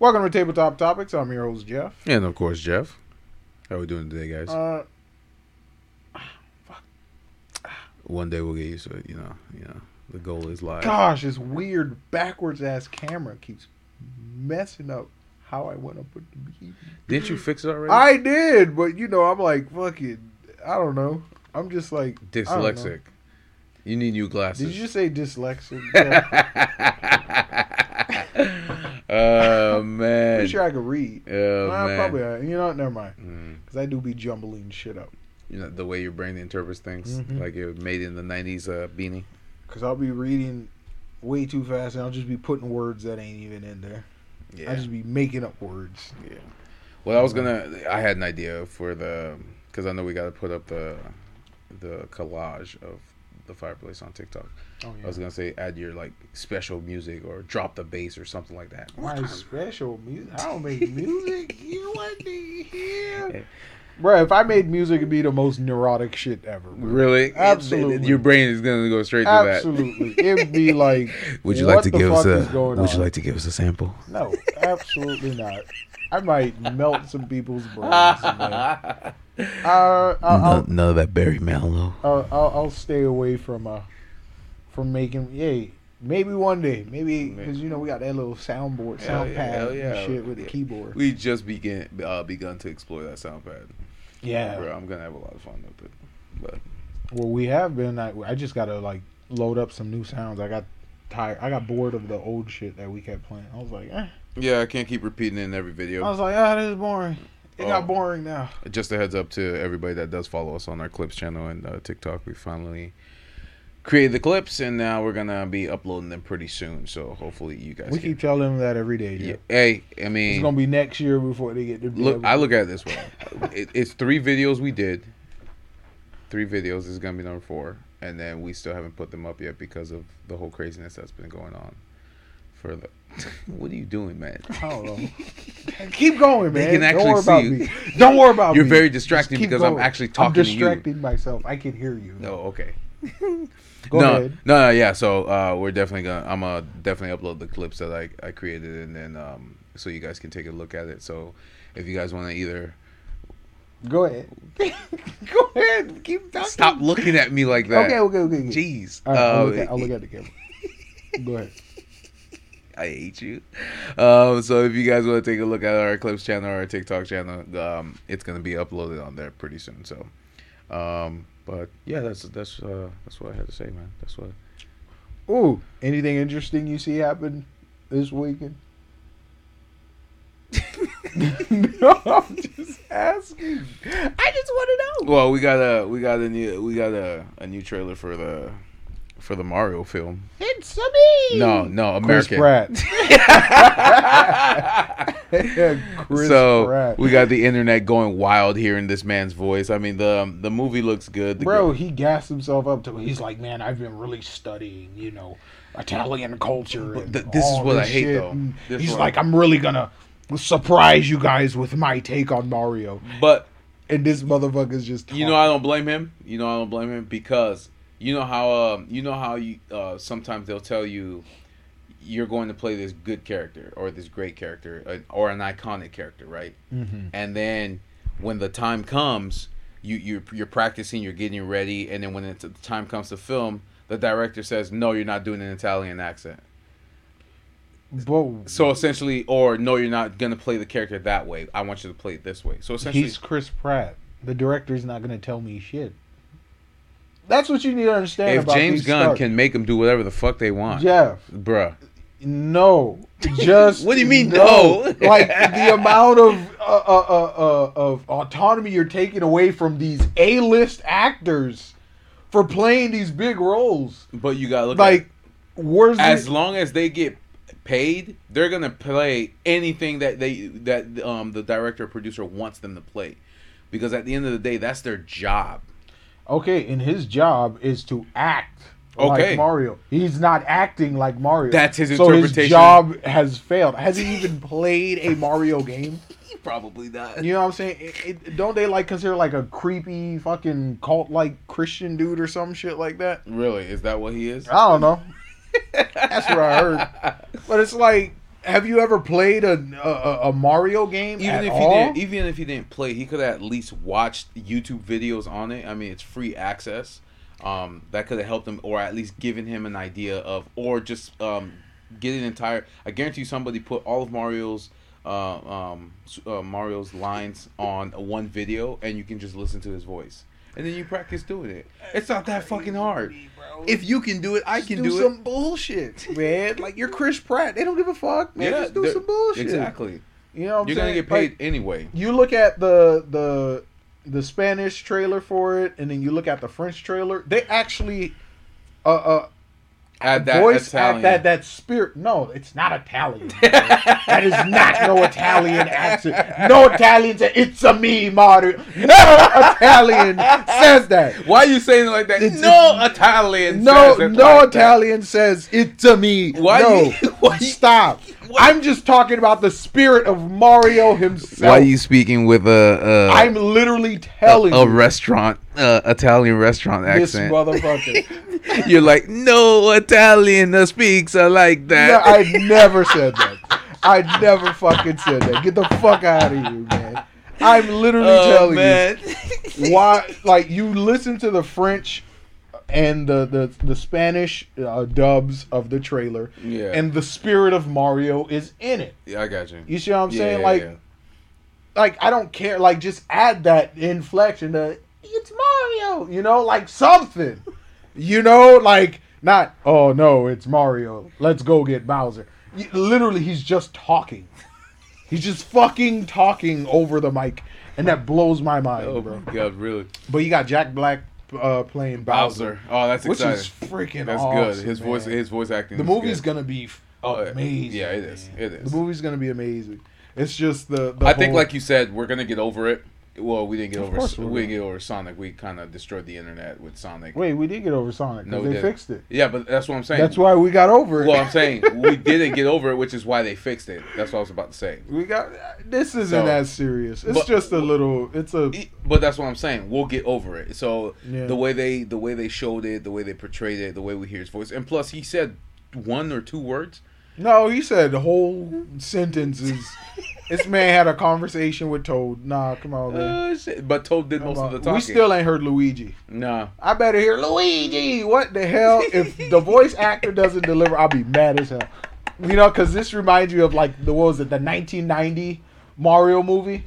Welcome to Tabletop Topics. I'm your host Jeff. And of course, Jeff. How are we doing today, guys? Uh, One day we'll get used to it. You know, you know, the goal is live. gosh, this weird backwards ass camera keeps messing up how I want to put the beat. Didn't you fix it already? I did, but you know, I'm like fucking. I don't know. I'm just like I don't know. Dyslexic. You need new glasses. Did you say dyslexic? Oh man. Pretty sure I could read. Oh Well, man. probably. uh, You know what? Never mind. Mm. Because I do be jumbling shit up. You know the way your brain interprets things, Mhm. like it was made in the '90s uh, beanie. Because I'll be reading way too fast and I'll just be putting words that ain't even in there. Yeah. I just be making up words. Yeah. Well, I was gonna. I had an idea for the because I know we got to put up the the collage of the fireplace on TikTok. Oh, I was gonna say add your like special music or drop the bass or something like that. My special music. I don't make music. you want to hear? Yeah. Bro, if I made music, it'd be the most neurotic shit ever. bro. Really? Absolutely. Your brain is gonna go straight to that. Absolutely. It'd be like. Would you what like to give us fuck a? is going Would you like to give us a sample? No, absolutely not. I might melt some people's brains. Man. Uh, I'll, I'll, none, none of that Barry Manilow. I'll, I'll, I'll stay away from uh from making. Yay. Maybe one day, maybe because you know we got that little soundboard, Hell sound yeah, pad, hell and yeah. shit with the keyboard. We just begin uh, begun to explore that sound pad. yeah, Bro, I'm gonna have a lot of fun with it. But Well, we have been. I, I just gotta like load up some new sounds. I got tired. I got bored of the old shit that we kept playing. I was like, eh. yeah, I can't keep repeating it in every video. I was like, ah, this is boring. It Oh. got boring now. just a heads up to everybody that does follow us on our clips channel and uh, TikTok. We finally created the clips, and now we're gonna be uploading them pretty soon. So hopefully you guys. We can, keep telling them that every day. yeah. Hey, I mean, It's gonna be next year before they get to look, I look at it this way. it, it's three videos we did. Three videos this is gonna be number four, and then we still haven't put them up yet because of the whole craziness that's been going on. For the, what are you doing, man? I don't know. keep going, They man. can Don't worry actually about see you. me. Don't worry about You're me. very Just distracting keep because I'm going. actually I'm talking to you. distracting myself. I can hear you. No, okay. Go no, ahead. no, no, yeah. So uh, we're definitely gonna. I'm gonna definitely upload the clips that I, I created, and then um, so you guys can take a look at it. So if you guys want to either Go ahead. Go ahead. Keep talking. stop looking at me like that. Okay, okay, okay. okay. Jeez. All right, I'll, Uh, look at, I'll look at the camera. Go ahead. I hate you. Um, so if you guys want to take a look at our clips channel or our TikTok channel, um, it's gonna be uploaded on there pretty soon. So, um, but yeah, that's that's uh, that's what I had to say, man. That's what. Ooh, anything interesting you see happen this weekend? no, I'm just asking. I just want to know. Well, we got a we got a new we got a, a new trailer for the for the Mario film. It's a me. No, no, Chris American. Pratt. Chris so Pratt. we got the internet going wild hearing this man's voice. I mean the the movie looks good. The Bro, girl- he gassed himself up to. He's like, man, I've been really studying, you know, Italian culture. But and th- this is all what I hate, shit." though. This he's one- like, I'm really gonna surprise you guys with my take on Mario. but And this motherfucker's just. you know I don't blame him. You know I don't blame him because you know how um you know how you uh sometimes they'll tell you you're going to play this good character or this great character uh, or an iconic character, right? hmm and then when the time comes you you you're practicing you're getting ready and then when it's, the time comes to film the director says no you're not doing an italian accent But so essentially or no you're not gonna play the character that way i want you to play it this way so essentially he's Chris Pratt. The director's not gonna tell me shit. That's what you need to understand if about james gunn stars. can make them do whatever the fuck they want Jeff, bruh no, just What do you mean, no? like the amount of uh, uh, uh, uh, of autonomy you're taking away from these A-list actors for playing these big roles. but you gotta look Like, where's as the, long as they get paid they're gonna play anything that they that um the director or producer wants them to play because at the end of the day that's their job okay? And his job is to act. Okay. Like Mario, he's not acting like Mario. That's his So his job has failed. Has he even played a Mario game? He probably not. You know what I'm saying? It, it, don't they like consider like a creepy fucking cult like Christian dude or some shit like that? Really? Is that what he is? I don't know. That's what I heard. But it's like have you ever played a a, a Mario game even if all? he didn't, even if he didn't play, he could have at least watched YouTube videos on it. I mean, it's free access. Um, that could have helped him, or at least given him an idea of, or just um, get an entire. I guarantee you, somebody put all of Mario's uh, um, uh, Mario's lines on one video, and you can just listen to his voice, and then you practice doing it. It's not that fucking hard. If you can do it, I can do, do, some it. bullshit, man. Like you're Chris Pratt. They don't give a fuck, man. just do some bullshit. Exactly. You know what I'm You're saying? gonna get paid Like, anyway. you look at the the the Spanish trailer for it, and then you look at the French trailer. They actually uh uh Add that voice Italian. act that that spirit. No, it's not Italian. that is not no Italian accent. No Italian say it's a me, Mario. No Italian says that. Why are you saying it like that? It's- no Italian. No, says no like that. Italian says it's a me. Why no, you- why you- stop. I'm just talking about the spirit of Mario himself. Why are you speaking with a a, I'm literally telling a you restaurant uh, Italian restaurant this accent? motherfucker. You're like no Italian uh, speaks uh, like no, that. I never said that. I never fucking said that. Get the fuck out of here, man. I'm literally oh telling man. you why. Like you listen to the French and the the, the Spanish uh, dubs of the trailer, yeah. and the spirit of Mario is in it. yeah, I got you. You see what I'm Yeah, saying? yeah, like, yeah. like I don't care. Like, just add that inflection. To, it's Mario. You know, like something. You know, like not. Oh no, it's Mario. Let's go get Bowser. Literally, he's just talking. He's just fucking talking over the mic, and that blows my mind, oh bro. god, really? But you got Jack Black uh, playing Bowser, Bowser. Oh, that's which exciting. is freaking that's awesome, good. His voice, his voice acting. The is movie's good. gonna be Oh, amazing. yeah, it is. man. It is. The movie's gonna be amazing. It's just the. the I think, like you said, we're gonna get over it. Well, we didn't get Of over. We didn't get over Sonic. We kind of destroyed the internet with Sonic. Wait, we did get over Sonic No, because we they didn't. fixed it. Yeah, but that's what I'm saying. That's why we got over it. Well, I'm saying we didn't get over it, which is why they fixed it. That's what I was about to say. we got this isn't So- as serious. It's but- just a little. It's a. But that's what I'm saying. We'll get over it. So Yeah. the way they the way they showed it, the way they portrayed it, the way we hear his voice, and plus he said one or two words. No. He said the whole sentence is. this man had a conversation with Toad. Nah, come on, man. Uh. But Toad did most Come of the on. talking. We still ain't heard Luigi. nah. I better hear Luigi. What the hell? if the voice actor doesn't deliver, I'll be mad as hell. You know, because this reminds you of like the what was it, the 1990 Mario movie,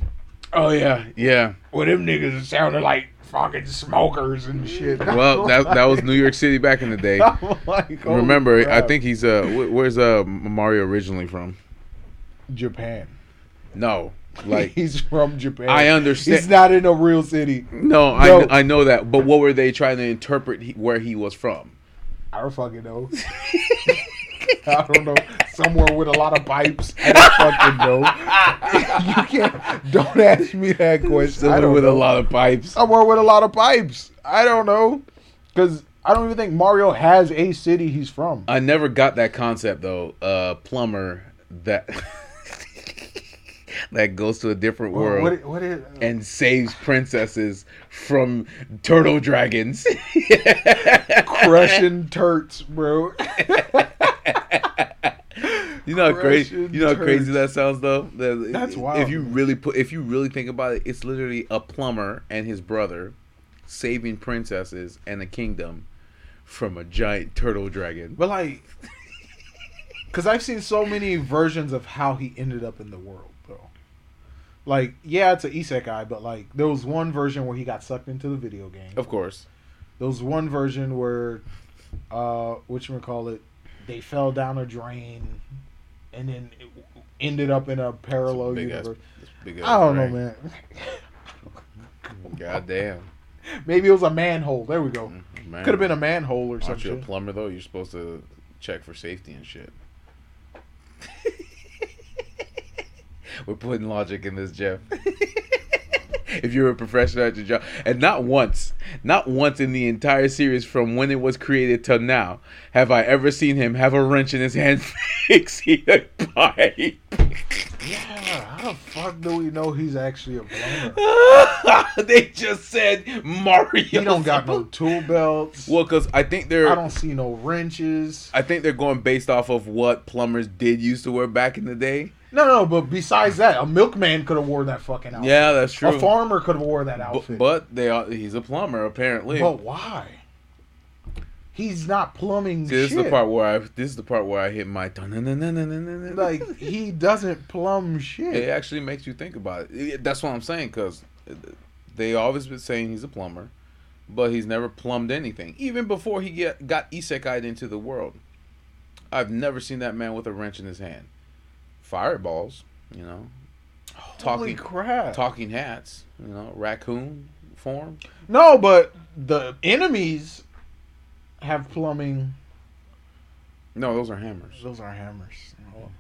Oh yeah, yeah. where them niggas sounded like fucking smokers and shit. Well, that that was New York City back in the day. Like, Remember, I think he's uh, where's uh Mario originally from? Japan. No, like he's from Japan. I understand. He's not in a real city. no, No. I I know that. But what were they trying to interpret he, where he was from? I don't fucking know. I don't know. Somewhere with a lot of pipes. I don't fucking know. you can't. Don't ask me that question. Don't with know. a lot of pipes. Somewhere with a lot of pipes. I don't know. Because I don't even think Mario has a city he's from. I never got that concept though. Uh, plumber that that goes to a different world What, what is, and saves princesses from turtle dragons. crushing turts, bro? You know how crazy. You know how crazy that sounds though. That- That's If you really put, if you really think about it, it's literally a plumber and his brother saving princesses and a kingdom from a giant turtle dragon. But like, because I've seen so many versions of how he ended up in the world, though. Like, yeah, it's an isekai, but like, there was one version where he got sucked into the video game. Of course. There was one version where, uh, what you call it, they fell down a drain, and then it ended up in a parallel ass- universe. big I don't know, man. God damn. Maybe it was a manhole. There we go. Mm-hmm. Could have been a manhole or Aren't you a plumber though? You're supposed to check for safety and shit. We're putting logic in this, Jeff. if you're a professional at your job, and not once, not once in the entire series from when it was created till now, have I ever seen him have a wrench in his hand fixing a pipe. Yeah, How the fuck do we know he's actually a plumber? they just said Mario. He don't got no tool belts. Well, because I think they're. I don't see no wrenches. I think they're going based off of what plumbers did used to wear back in the day. No, no, but besides that, a milkman could have worn that fucking outfit. Yeah, that's true. A farmer could have wore that but, outfit. but they are, he's a plumber apparently. But why? He's not plumbing See, this shit. is the part where I this is the part where I hit my like he doesn't plumb shit. it actually makes you think about it. It- That's what I'm saying because uh, they always been saying he's a plumber, but he's never plumbed anything. Even before he get got isekai'd into the world, I've never seen that man with a wrench in his hand. Fireballs, you know, Holy talking crap! talking hats, you know, raccoon form. No, but the enemies have plumbing. No, those are hammers. Those are hammers. Oh,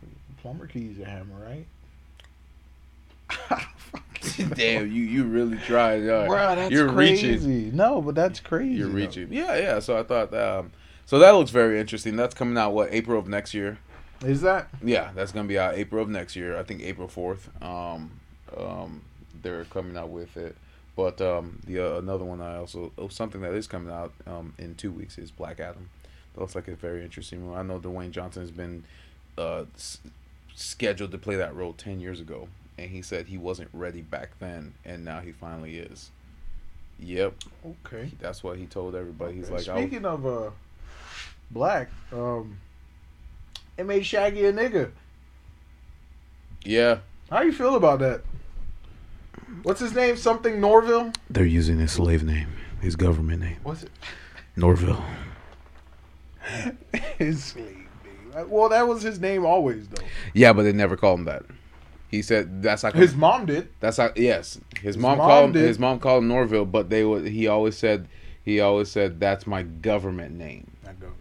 plumber can use a hammer, right? Damn, you you really tried. Uh, Bro, that's you're crazy. reaching. No, but that's crazy. You're though. reaching. Yeah, yeah. So I thought, um, so that looks very interesting. That's coming out what April of next year. Is that? Yeah, that's gonna be out April of next year. I think April fourth. Um, um, they're coming out with it. But um, the uh, another one I also oh, something that is coming out um, in two weeks is Black Adam. That looks like a very interesting one. I know Dwayne Johnson has been uh, s- scheduled to play that role ten years ago, and he said he wasn't ready back then, and now he finally is. Yep, Okay. that's what he told everybody. He's like, speaking of uh, black, um, it made Shaggy a nigga. yeah, How you feel about that? What's his name? Something Norville. they're using his slave name, his government name, What's it? Norville. his slave name. Well, that was his name always, though. Yeah, but they never called him that. He said that's like His mom did. That's how. Yes, his, mom, mom called him. did. His mom called him Norville, but they would. He always said. He always said that's my government name.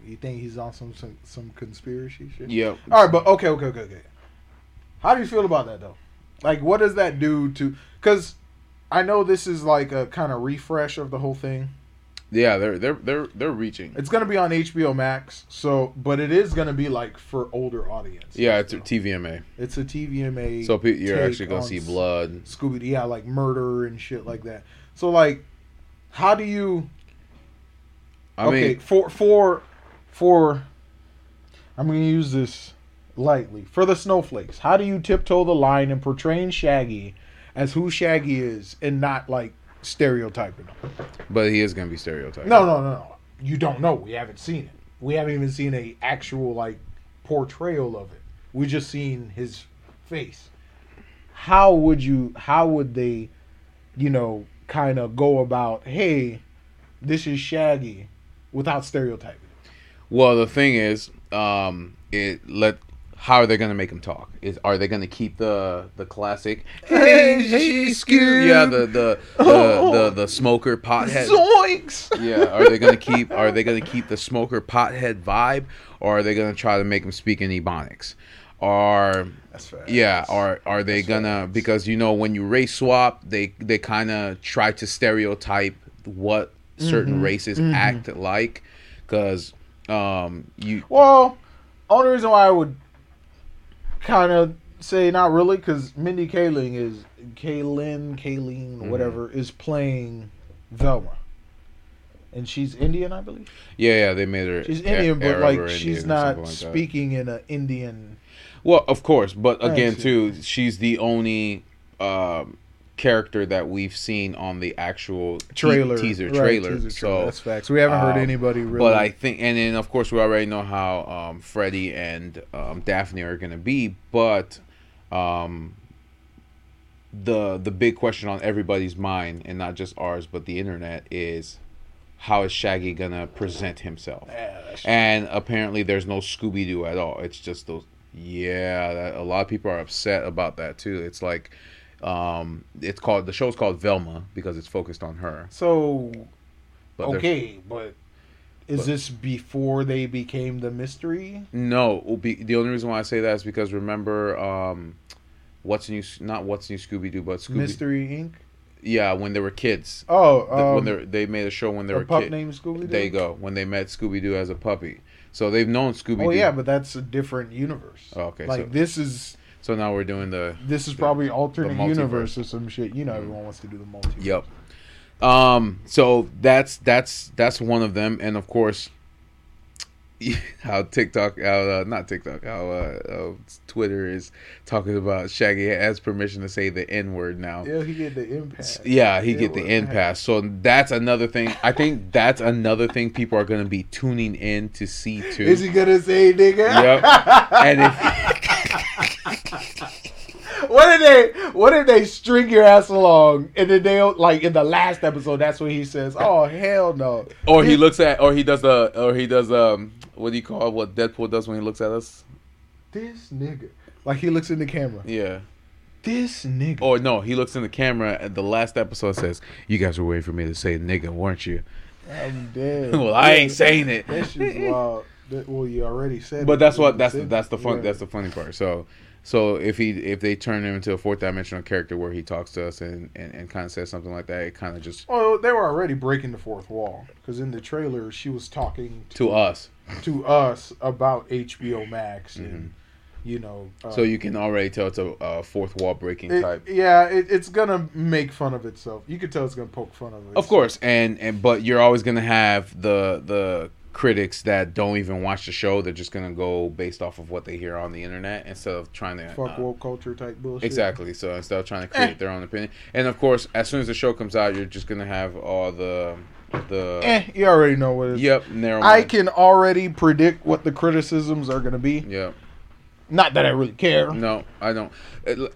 You think he's on some some, some conspiracy shit? Yep. All right, but okay, okay, okay, okay. How do you feel about that though? Like, what does that do to? Because I know this is like a kind of refresh of the whole thing. Yeah, they're they're they're they're reaching. It's gonna be on HBO Max, so but it is gonna be like for older audience. Yeah, it's a TVMA. It's a TVMA. So you're actually gonna see blood. Scooby, yeah, like murder and shit like that. So like, how do you? I okay, mean, for for for, I'm gonna use this lightly for the snowflakes. How do you tiptoe the line in portraying Shaggy as who Shaggy is and not like stereotyping him? but he is gonna be stereotyped. No, no, no, no. You don't know. We haven't seen it. We haven't even seen a actual like portrayal of it. We just seen his face. How would you? How would they? You know, kind of go about. Hey, this is Shaggy, without stereotyping. Well, the thing is, um, it let. How are they gonna make him talk? Is are they gonna keep the the classic? Hey, hey, Scoob. Yeah, the the the, the, the smoker pothead. Zoinks! Yeah, are they gonna keep? Are they gonna keep the smoker pothead vibe, or are they gonna try to make him speak in ebonics? Fair. yeah, are are they That's gonna? facts. Because you know when you race swap, they they kind of try to stereotype what certain Mhm, races mhm. act like. Because um, you Well, only reason why I would kind of say not really because Mindy Kaling is Kaylin, Kaylin, Mhm. whatever is playing Velma, and she's Indian, I believe. yeah yeah they made her She's A- Indian, but Arab like or she's not like speaking in an Indian. Well, of course, but again, too, she's the only um, character that we've seen on the actual te- teaser Right, trailer. teaser so, that's facts. We haven't heard um, anybody really. but I think, and then of course we already know how um, Freddie and um, Daphne are gonna be. But um, the the big question on everybody's mind, and not just ours, but the internet, is how is Shaggy gonna present himself? Yeah, and apparently there's no Scooby Doo at all. It's just those. Yeah, that, a lot of people are upset about that too. It's like, um, it's called the show's called Velma because it's focused on her. so But okay, but is but- this before they became the mystery? No, be, the only reason why I say that is because remember, um, what's new? Not what's new Scooby Doo, but Scooby. Mystery Inc. Yeah, when they were kids. Oh, The- um, when they they made a show when they a were pup kids. named Scooby Doo. There you go. When they met Scooby Doo as a puppy, so they've known Scooby Oh yeah, but that's a different universe. Oh, okay, like so- this is So now we're doing the This is probably alternate universe or some shit. You know, everyone wants to do the multiverse. Yep. Um. So that's that's that's one of them, and of course, how TikTok, how uh, not TikTok, how uh, uh, Twitter is talking about Shaggy has permission to say the N word now. Yeah, he get the impact. Yeah, he It get the pass. So that's another thing. I think that's another thing people are going to be tuning in to see too. Is he gonna say nigga? Yep. and if what if they what if they string your ass along and then they like in the last episode that's when he says, Oh hell no. or he looks at or he does the or he does um what do you call it, what Deadpool does when he looks at us? This nigga. Like he looks in the camera. Yeah. This nigga. Or no, he looks in the camera and the last episode says, "You guys were waiting for me to say nigga, weren't you?" I'm dead. well, I ain't saying it. That shit's wild. That, well, you already said. But it. that's what that's that's the fun Yeah. that's the funny part. So so if he if they turn him into a fourth dimensional character where he talks to us and and, and kind of says something like that, it kind of just Well, they were already breaking the fourth wall because in the trailer she was talking to us. to us about HBO Max and you know. Uh, Mm-hmm. So you can already tell it's a, a fourth wall breaking it- type. yeah, it, it's gonna make fun of itself. You can tell it's gonna poke fun of it. Of course, and and but you're always gonna have the the critics that don't even watch the show. They're just gonna go based off of what they hear on the internet instead of trying to fuck uh, woke culture type bullshit. Exactly. So instead of trying to create their own opinion, and of course, as soon as the show comes out, you're just gonna have all the the Eh, you already know what it is. yep narrow. I can already predict what the criticisms are gonna be. Yep. Not that I really care. No, I don't.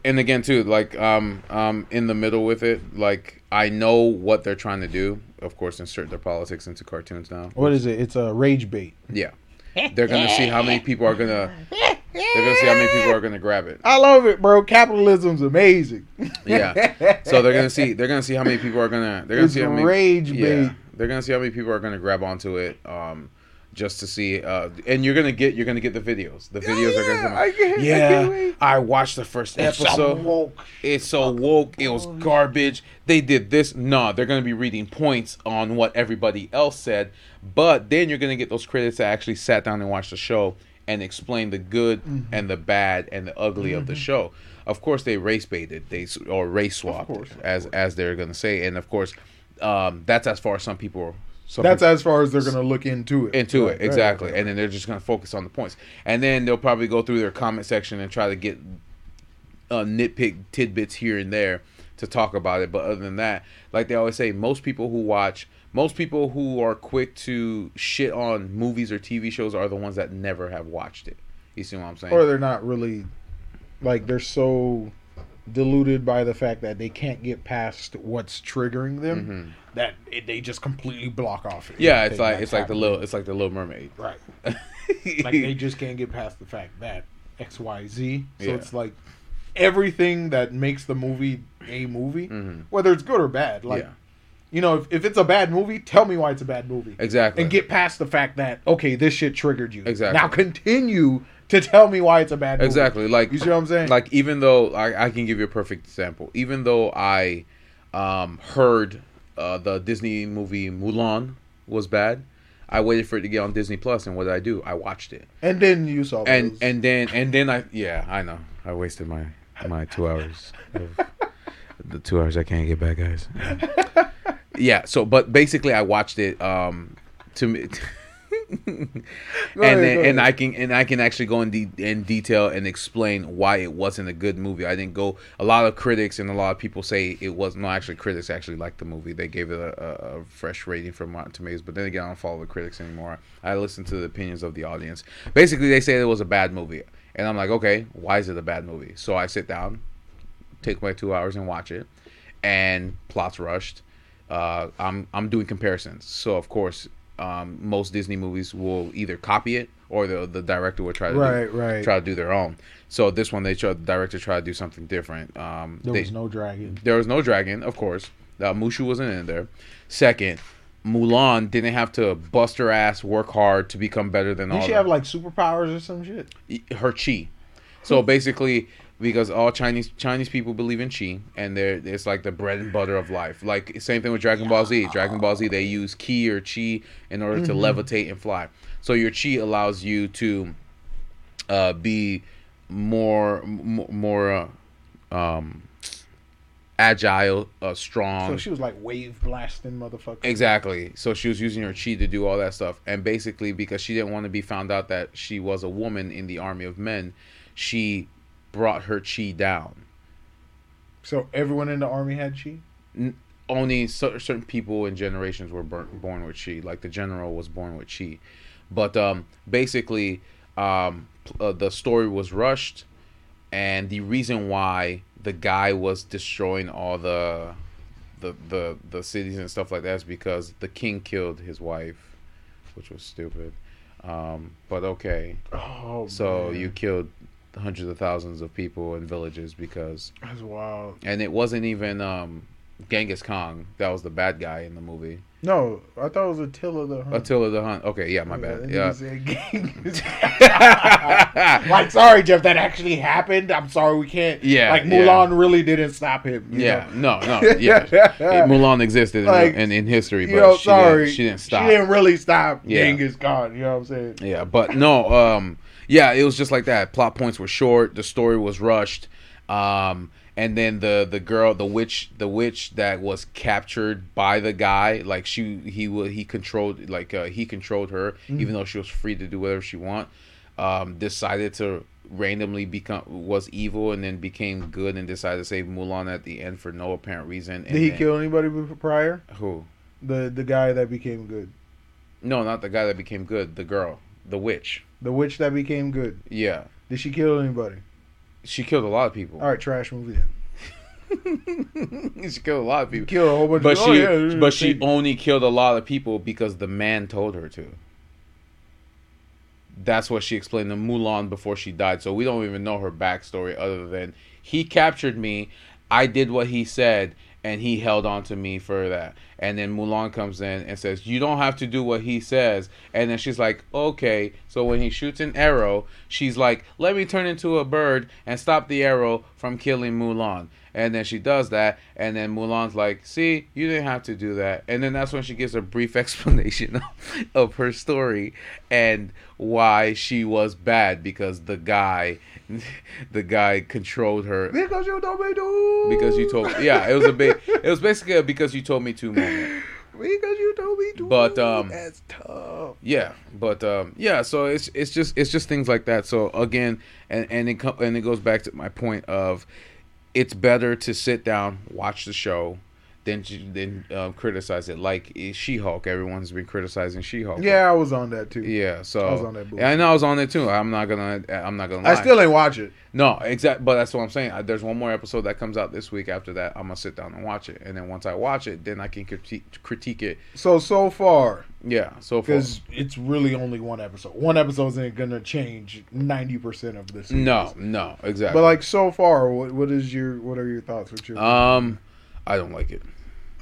And again, too, like um um in the middle with it, like I know what they're trying to do. Of course, insert their politics into cartoons now. What is it? It's a rage bait. Yeah. They're gonna see how many people are gonna. They're gonna see how many people are gonna grab it. I love it, bro. Capitalism's amazing. Yeah. So they're gonna see. They're gonna see how many people are gonna. They're gonna It's see how many. rage yeah. bait. They're gonna see how many people are gonna grab onto it. Um, just to see. Uh, and you're gonna get. You're gonna get the videos. The videos are gonna. I can't- I yeah. can't wait. I watched the first episode. woke. It's so woke. It was garbage. They did this. No, they're going to be reading points on what everybody else said. But then you're going to get those credits that actually sat down and watched the show and explained the good Mm-hmm. and the bad and the ugly of the show. Of course, they race baited. They or race swapped, course, as as they're going to say. And of course, um, that's as far as some people. Some That's as far as they're gonna look into it. into Right, it exactly. Right. and then they're just going to focus on the points. And then they'll probably go through their comment section and try to get uh, nitpick tidbits here and there to talk about it. But other than that like they always say most people who watch most people who are quick to shit on movies or tv shows are the ones that never have watched it. You see what i'm saying? Or they're not really like they're so deluded by the fact that they can't get past what's triggering them that it, they just completely block off. Mm-hmm. yeah it's like it's like the little it's like the little mermaid right. like they just can't get past the fact that X Y Z. So Yeah. it's like everything that makes the movie a movie, Mhm. whether it's good or bad. Like yeah you know, if, if it's a bad movie, tell me why it's a bad movie. exactly and get past the fact that okay, this shit triggered you. Exactly. Now continue to tell me why it's a bad movie. exactly like You see what I'm saying? like even though I, I can give you a perfect example even though i um, heard uh, the disney movie mulan was bad i waited for it to get on disney plus and what did i do? I watched it. And then you saw and those. and then and then i yeah i know. I wasted my my two hours of the two hours i can't get back guys. Yeah so but basically i watched it um to me and then, and. I can and I can actually go in de- in detail and explain why it wasn't a good movie. I didn't go. A lot of critics and a lot of people say it was no. Actually, critics actually liked the movie. They gave it a, a, a fresh rating from Rotten Tomatoes. But then again, I don't follow the critics anymore. I listen to the opinions of the audience. Basically, they say it was a bad movie, and I'm like, okay, why is it a bad movie? So I sit down, take my two hours and watch it, and plots rushed. Uh, I'm I'm doing comparisons. So of course, um, most Disney movies will either copy it or the the director will try to Right, do, right. try to do their own. So this one, they tried, the director tried to do something different. Um, there they- was no dragon. there was no dragon, of course. Uh, Mushu wasn't in there. Second, Mulan didn't have to bust her ass, work hard to become better than all. Did she have like superpowers or some shit? her chi. So basically, because all Chinese Chinese people believe in chi, and they're it's like the bread and butter of life. Like same thing with Dragon Ball Z. Dragon Ball Z, they use ki or chi in order to levitate and fly. So your chi allows you to uh, be more m- more uh, um agile, uh, strong. So she was like wave blasting motherfucker. Exactly. So she was using her chi to do all that stuff. And basically, because she didn't want to be found out that she was a woman in the army of men, she brought her chi down. So everyone in the army had chi. Only cer- certain people and generations were born with chi. Like the general was born with chi. But um, basically, um, uh, the story was rushed. And the reason why the guy was destroying all the the the the cities and stuff like that is because the king killed his wife, which was stupid. Um, but okay, Oh, so man. you killed hundreds of thousands of people in villages because, That's wild. and it wasn't even um, Genghis Khan that was the bad guy in the movie. No, I thought it was Attila the Hun. Attila the Hun. Okay, yeah, my bad. Yeah. like, sorry, Jeff, that actually happened. I'm sorry, we can't. Yeah, Like, yeah. Mulan really didn't stop him. you yeah, know? no, no, yeah. It- Mulan existed in, Like, in, in history, but You know, she, sorry. didn't, she didn't stop. She didn't really stop Yeah. Genghis Khan. You know what I'm saying? Yeah, but no, um, yeah, it was just like that. Plot points were short. The story was rushed. Um, and then the the girl, the witch, the witch that was captured by the guy, like she he he controlled like uh, he controlled her, even though she was free to do whatever she want. Um, decided to randomly become was evil and then became good and decided to save Mulan at the end for no apparent reason. And Did he then- kill anybody before- prior? who? The the guy that became good. No, not the guy that became good. The girl, the witch. The witch that became good. Yeah, Did she kill anybody? she killed a lot of people. All right, trash movie then. she killed a lot of people. Kill a whole bunch But of she, oh, yeah, but she she- only killed a lot of people because the man told her to. That's what she explained to Mulan before she died. So we don't even know her backstory other than he captured me. I did what he said, and he held on to me for that. And then Mulan comes in and says, "You don't have to do what he says." And then she's like, "Okay." So when he shoots an arrow, she's like, "Let me turn into a bird and stop the arrow from killing Mulan." And then she does that, and then Mulan's like, "See, you didn't have to do that." And then that's when she gives a brief explanation of, her story and why she was bad because the guy, the guy controlled her because you told me to. because you told yeah it was a big it was basically a because you told me to moment Because you told me to. But, um, that's tough. yeah but um yeah so it's it's just it's just things like that so again and and it and it goes back to my point of it's better to sit down watch the show than to- than um, criticize it like eh, She-Hulk everyone's been criticizing She-Hulk Yeah, I was on that too. yeah so I was on that bullshit. yeah, I know I was on it too I'm not gonna I'm not gonna lie I still ain't watch it. No, exact. But that's what I'm saying. There's one more episode that comes out this week. After that, I'm gonna sit down and watch it, and then once I watch it, then I can critique, critique it. So so far, Yeah. So far, because it's really only one episode. One episode isn't gonna change ninety percent of this. no, no, exactly. But like so far, what what is your what are your thoughts? What's your um, I don't like it.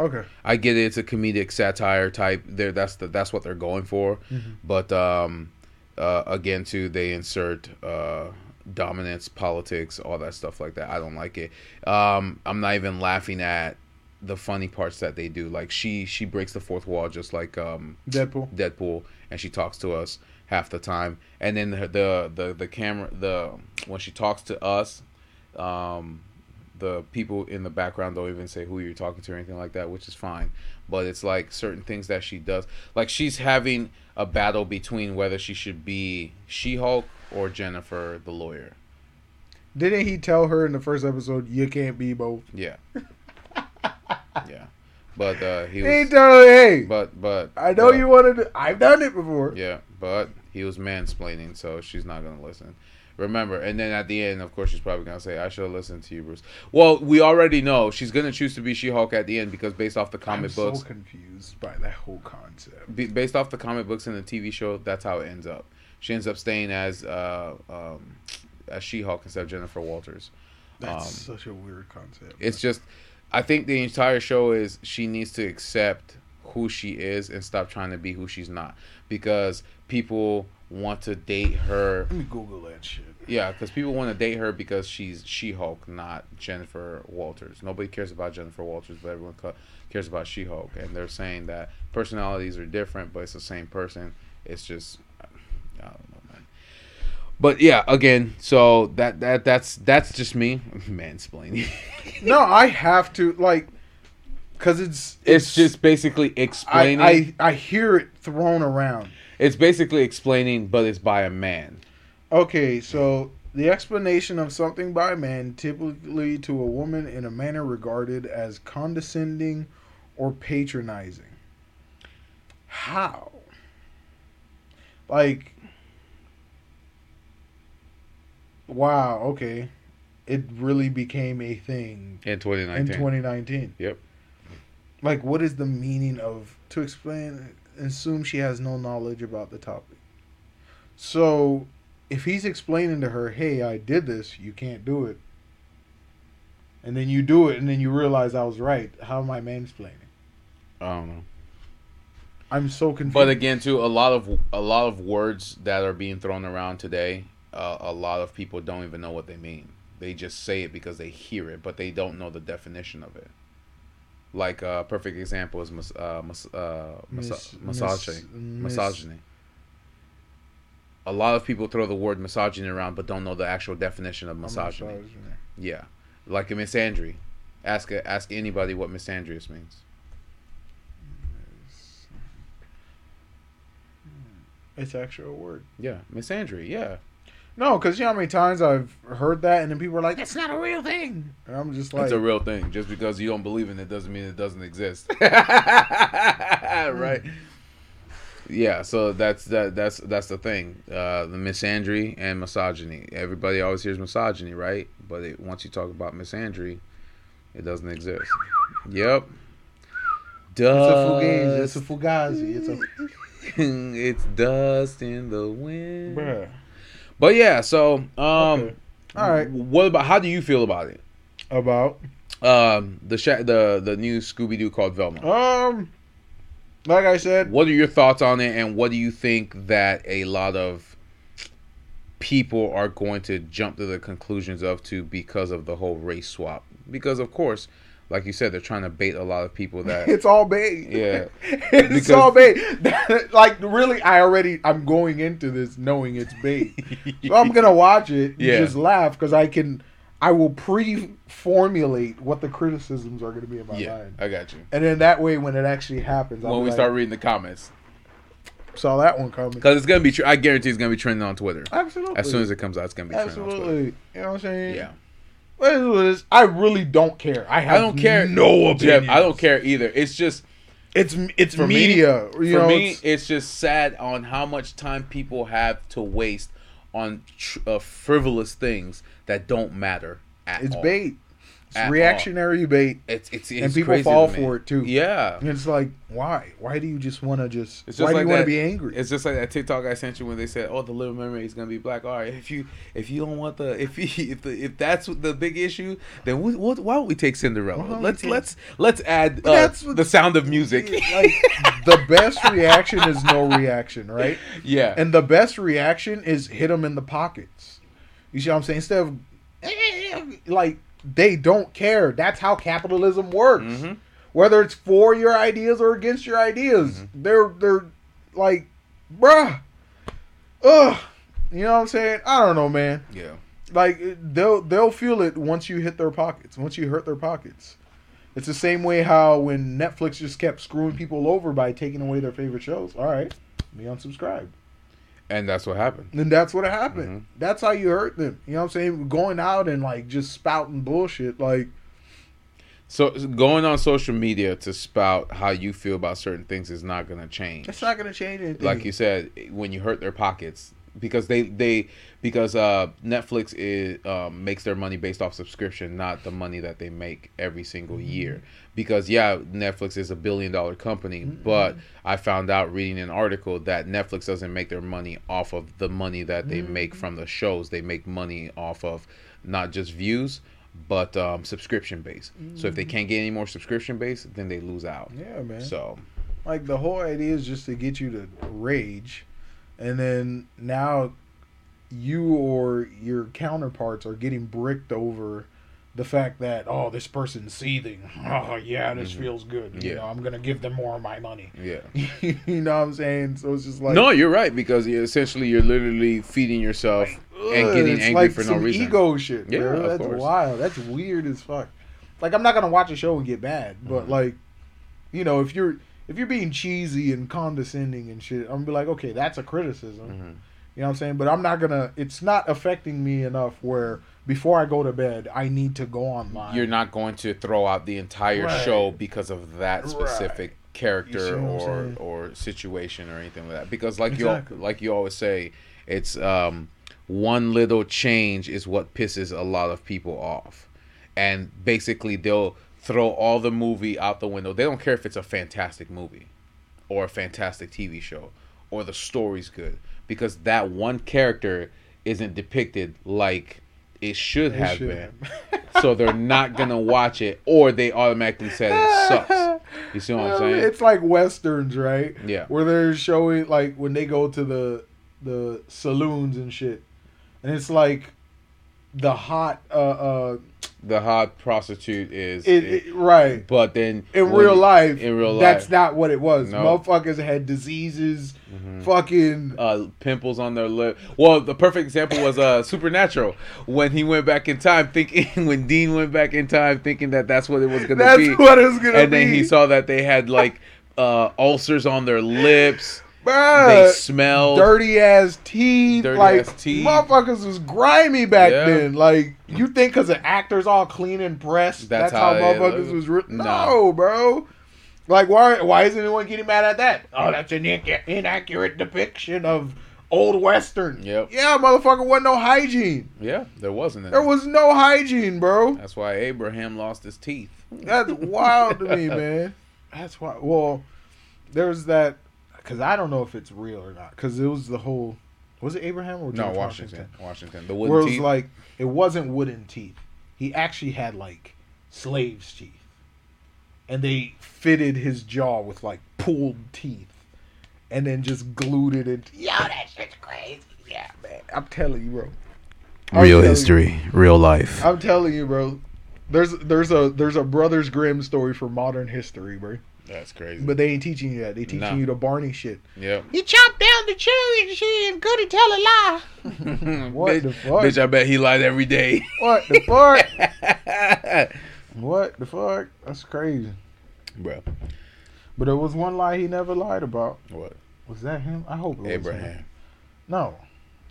Okay? I get it. It's a comedic satire type. There, that's the that's what they're going for. Mhm. But um, uh, again, too, they insert uh dominance, politics, all that stuff like that. I don't like it. Um, I'm not even laughing at the funny parts that they do. Like she she breaks the fourth wall just like um Deadpool. Deadpool, and she talks to us half the time. And then the the the, the camera the when she talks to us, um, the people in the background don't even say who you're talking to or anything like that, which is fine. But it's like certain things that she does, like she's having a battle between whether she should be She-Hulk or Jennifer the lawyer. Didn't he tell her in the first episode you can't be both? Yeah, yeah. But uh, he He was, told her, hey, but but I know but- you wanted. To, I've done it before. Yeah, but he was mansplaining, so she's not gonna listen. Remember, and then at the end, of course, she's probably gonna say, "I should have listened to you, Bruce." Well, we already know she's gonna choose to be She-Hulk at the end because based off the comic I'm books, so confused by that whole concept. be, based off the comic books and the TV show, that's how it ends up. She ends up staying as uh, um, as She-Hulk instead of Jennifer Walters. That's Um, such a weird concept. It's just, I think the entire show is she needs to accept who she is and stop trying to be who she's not because people want to date her Let me Google that shit. Yeah, because people want to date her because she's She-Hulk, not Jennifer Walters. Nobody cares about Jennifer Walters, but everyone cares about She-Hulk, and they're saying that personalities are different, but it's the same person. It's just, I don't know, man. But yeah, again, so that that that's that's just me mansplaining. no, I have to like, cause it's it's just basically I, explaining. I I hear it thrown around. It's basically explaining, but it's by a man. Okay, so the explanation of something by a man, typically to a woman, in a manner regarded as condescending or patronizing. How? Like, wow, okay. It really became a thing In 2019. in 2019. 2019. Yep. Like, what is the meaning of to explain? Assume she has no knowledge about the topic. So, if he's explaining to her, "Hey, I did this. You can't do it," and then you do it, and then you realize I was right. How am I mansplaining? I don't know. I'm so confused. But again, too, a lot of a lot of words that are being thrown around today, uh, a lot of people don't even know what they mean. They just say it because they hear it, but they don't know the definition of it. Like a uh, perfect example is mis- uh, mis- uh, mis- Mis- misogyny. mis- misogyny. A lot of people throw the word misogyny around, but don't know the actual definition of misogyny. misogyny. Yeah, like a misandry. Ask ask anybody what misandrous means. It's actually a word. Yeah, misandry. Yeah, No, because you know how many times I've heard that, and then people are like, "That's not a real thing," and I'm just like, it's a real thing. Just because you don't believe in it doesn't mean it doesn't exist. right? Yeah. So that's that. That's that's the thing. Uh, the misandry and misogyny. Everybody always hears misogyny, right? But it, once you talk about misandry, it doesn't exist. Yep. "It's a fugazi. It's a fugazi. It's a it's dust in the wind. bruh." But yeah, so um, Okay. All right. What about? How do you feel about it? About Um, the sha- the the new Scooby Doo called Velma. um, like I said, What are your thoughts on it, and what do you think that a lot of people are going to jump to the conclusions of to because of the whole race swap? Because of course, like you said, they're trying to bait a lot of people that it's all bait. Yeah. it's Because- all bait. like really, I already I'm going into this knowing it's bait, so I'm gonna watch it. and Yeah. just laugh because I can. I will pre-formulate what the criticisms are going to be in my yeah, mind, I got you. and then that way, when it actually happens, I'll When we like, start reading the comments, saw that one coming. because it's gonna be, I guarantee it's gonna be trending on Twitter Absolutely. as soon as it comes out. It's gonna be trending on Twitter. Absolutely. You know what I'm saying? Yeah. I really don't care. I have I don't care. no opinion. I don't care either. It's just It's it's For me- media. you for know, me, it's- it's, just sad on how much time people have to waste on tr- uh, frivolous things that don't matter at it's all. It's bait. It's At all. reactionary bait. It's it's, it's and people fall for it too. Yeah, And it's like, why? Why do you just want to just? It's why just do like you want to be angry? it's just like that TikTok I sent you when they said, "Oh, the Little Mermaid is gonna be black." All right, if you if you don't want the if you, if the, if that's the big issue, then what, what, why don't we take Cinderella? Why let's take- let's let's add uh, that's what- the sound of music. like the best reaction is no reaction, right? yeah, And the best reaction is hit them in the pockets. You see what I'm saying? Instead of like they don't care. That's how capitalism works. Mhm. Whether it's for your ideas or against your ideas, Mm-hmm. they're they're like, bruh, ugh. You know what I'm saying? I don't know, man. yeah. Like they'll they'll feel it once you hit their pockets. Once you hurt their pockets. It's the same way how when Netflix just kept screwing people over by taking away their favorite shows. All right, me unsubscribe. And that's what happened. And that's what happened. Mhm. That's how you hurt them. You know what I'm saying? Going out and like just spouting bullshit. Like So going on social media to spout how you feel about certain things is not going to change. it's not gonna change anything. Like you said, when you hurt their pockets, because they they because uh, Netflix is um, makes their money based off subscription, not the money that they make every single year. Because yeah, Netflix is a billion dollar company, but I found out reading an article that Netflix doesn't make their money off of the money that they make from the shows. They make money off of not just views, but um, subscription base. So if they can't get any more subscription base, then they lose out. yeah, man. So Like the whole idea is just to get you to rage, and then now you or your counterparts are getting bricked over the fact that oh this person's seething. Oh yeah, this Mhm. feels good. You Yeah. know, I'm gonna give them more of my money. yeah. you know what I'm saying? So it's just like no, you're right because essentially you're literally feeding yourself and getting angry like for no reason. Ego shit. Yeah, bro. that's course. wild. That's weird as fuck. Like I'm not gonna watch a show and get mad, but Mhm. like, you know, if you're if you're being cheesy and condescending and shit, I'm gonna be like, okay, that's a criticism. Mhm. You know what I'm saying? But I'm not gonna. It's not affecting me enough where before I go to bed, I need to go online. You're not going to throw out the entire Right. show because of that specific You see character or or situation or anything like that. Because like you Exactly. al- like you always say, it's um one little change is what pisses a lot of people off, and basically they'll throw all the movie out the window. They don't care if it's a fantastic movie, or a fantastic TV show, or the story's good, because that one character isn't depicted like it should It have should been so they're not gonna watch it, or they automatically said it sucks. You see what I'm saying? It's like westerns, right? Yeah. Where they're showing like when they go to the the saloons and shit, and it's like the hot uh uh The hot prostitute is, it, it- right but then in when- real life in real life, that's not what it was. No. Motherfuckers had diseases, Mhm. fucking uh, pimples on their lip. Well, the perfect example was uh, Supernatural when he went back in time, thinking when Dean went back in time, thinking that that's what it was gonna that's be, what it's gonna and be. then he saw that they had like uh, ulcers on their lips. Bruh, they smelled dirty ass teeth. Dirty like ass teeth. motherfuckers was grimy back Yeah. then. Like you think because the actors all clean and pressed, That's that's, how, how motherfuckers was. Re- No. no, bro. Like why? Why is anyone getting mad at that? Oh, that's an inac- inaccurate depiction of old western. Yep. Yeah, motherfucker, wasn't no hygiene. Yeah, there wasn't. There was no hygiene, bro. That's why Abraham lost his teeth. That's wild to me, man. That's why. Well, there's that because I don't know if it's real or not. Because it was the whole. Was it Abraham or No, George Washington. Washington. The Where wooden it was teeth. like it wasn't wooden teeth. He actually had like slaves' teeth, and they fitted his jaw with like pulled teeth, and then just glued it. in. Yo, that shit's crazy. Yeah, man. I'm telling you, bro. I'm real telling you. history, real life. I'm telling you, bro. There's there's a there's a Brothers Grimm story for modern history, bro. That's crazy. But they ain't teaching you that. They teaching No. you the Barney shit. yep. You chopped down the tree and she and Goody tell a lie. What bitch, the fuck? Bitch, I bet he lied every day. What the fuck? what the fuck? That's crazy. Bro, But there was one lie he never lied about. what? Was that him? I hope it was him. Abraham. No.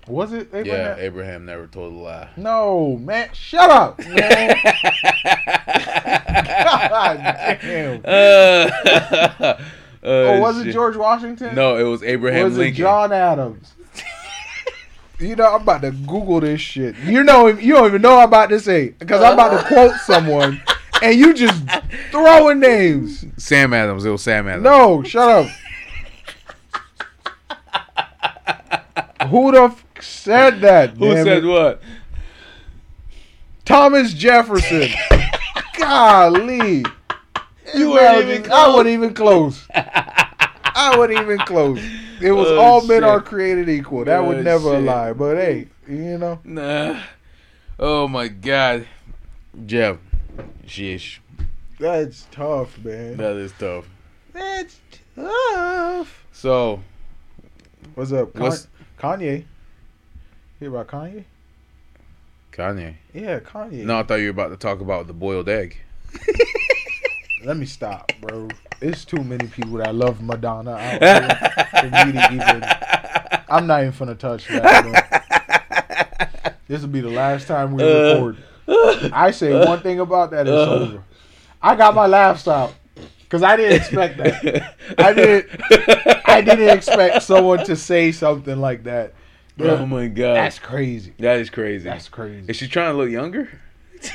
Was it Yeah, Abraham? Abraham never told a lie. No, man. Shut up, man. God damn. Uh, Oh, was it. George Washington? No, it was Abraham was Lincoln. it John Adams? you know, I'm about to Google this shit. You know, you don't even know I'm about to say because I'm about to quote someone, and you just throwing names. Sam Adams. It was Sam Adams. No, shut up. Who the said that? Who said it? what? Thomas Jefferson. Golly. You weren't even was- I wasn't even close. I wasn't even close. It was Oh, all men are created equal. That Oh, would never shit. lie. But hey, you know. Nah. Oh my God. Jeff. Sheesh. That's tough, man. That is tough. That's tough. So, What's up, Con- What's- Kanye? Hear about Kanye? Kanye. Yeah, Kanye. No, I thought you were about to talk about the boiled egg. Let me stop, bro. It's too many people that love Madonna out there for me to even. I'm not even finna touch that. Bro. This will be the last time we Uh. record. I say one thing about that, it's over. I got my laughs out because I didn't expect that. I didn't. I didn't expect someone to say something like that. Oh my God. That's crazy. that is crazy. That's crazy. Is she trying to look younger?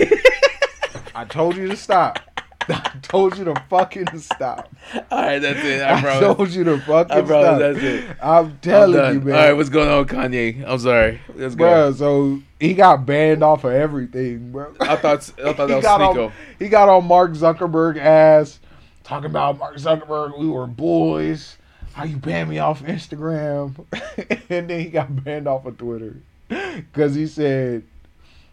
I told you to stop. I told you to fucking stop. All right, that's it. I I, promise. told you to fucking I promise stop. that's it. I'm I'm telling you, man. All right, what's going on, Kanye? I'm sorry. Let's go. Bruh, so he got banned off of everything, bro. I thought I thought that he was got Sneako. on he got on Mark Zuckerberg ass talking about Mark Zuckerberg. We were boys. How you banned me off Instagram? and then he got banned off of Twitter because he said,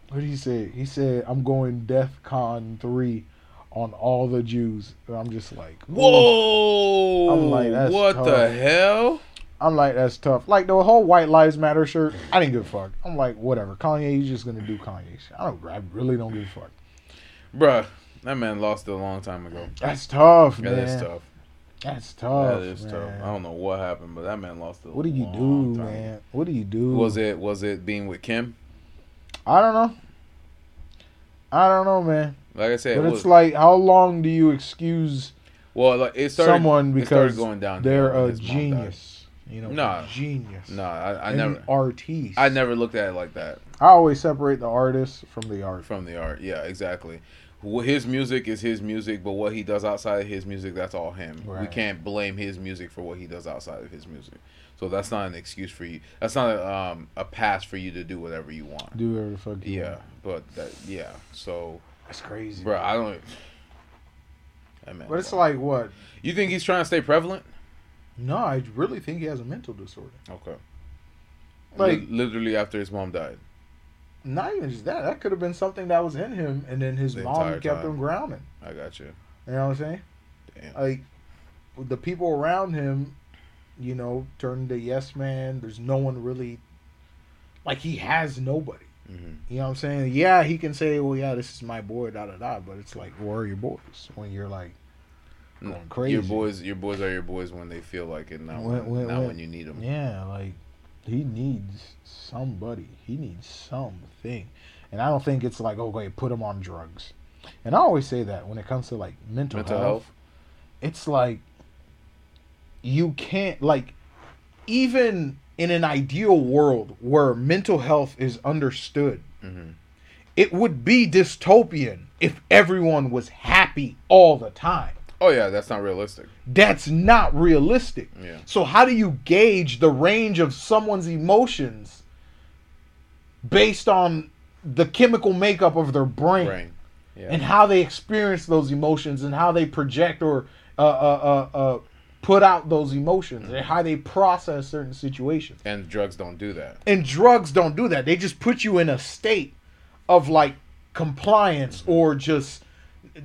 "What did he say?" He said, "I'm going DEF CON three on all the Jews." And I'm just like, ooh. Whoa! I'm like, that's what tough. the hell? I'm like, that's tough. Like the whole White Lives Matter shirt, I didn't give a fuck. I'm like, whatever. Kanye, he's just gonna do Kanye shit. I don't. I really don't give a fuck. Bruh, that man lost it a long time ago. That's tough, That man. is tough. That's tough. that is man. tough. I don't know what happened, but that man lost it. What do you do, time. man? What do you do? Was it was it being with Kim? I don't know. I don't know, man. Like I said, but it it's like, how long do you excuse well, like it started. someone it because going down. they're a his mom died. genius? You know, Nah. genius. No, I, I never, artiste. I never looked at it like that I always separate the artist from the art. from the art. Yeah, exactly. His music is his music, but what he does outside of his music, that's all him. We can't blame his music for what he does outside of his music. So that's not an excuse for you. That's not a, um, a pass for you to do whatever you want. Do whatever the fuck you Yeah, want. but that yeah. So, That's crazy. bro, I don't. That man, But it's like what? you think he's trying to stay prevalent? No, I really think he has a mental disorder. Okay. Like- Li- literally after his mom died. Not even just that. That could have been something that was in him, and then his The mom kept time. him grounded. I got you. You know what I'm saying? Damn. Like the people around him, you know, turned to yes man. There's no one really. Like he has nobody. hmm You know what I'm saying? Yeah, he can say, "Well, yeah, this is my boy," da da da. But it's like, where are your boys when you're like going Your crazy? boys, your boys are your boys when they feel like it, not when, When- when- not when- when you need them. Yeah, like he needs somebody. He needs something. And I don't think it's like, okay, put him on drugs. And I always say that when it comes to like mental, Mental health, health. it's like you can't like even in an ideal world where mental health is understood, hmm it would be dystopian if everyone was happy all the time. Oh yeah, that's not realistic. That's not realistic. Yeah. So how do you gauge the range of someone's emotions based on the chemical makeup of their brain, Brain. Yeah. and how they experience those emotions and how they project or uh, uh, uh, uh, put out those emotions and how they process certain situations? and drugs don't do that. And drugs don't do that. They just put you in a state of like compliance or just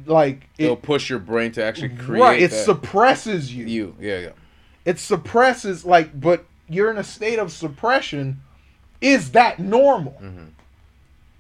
like It'll it, push your brain to actually create. right. It that- suppresses you. you. Yeah, yeah. it suppresses like but you're in a state of suppression is that normal Mhm.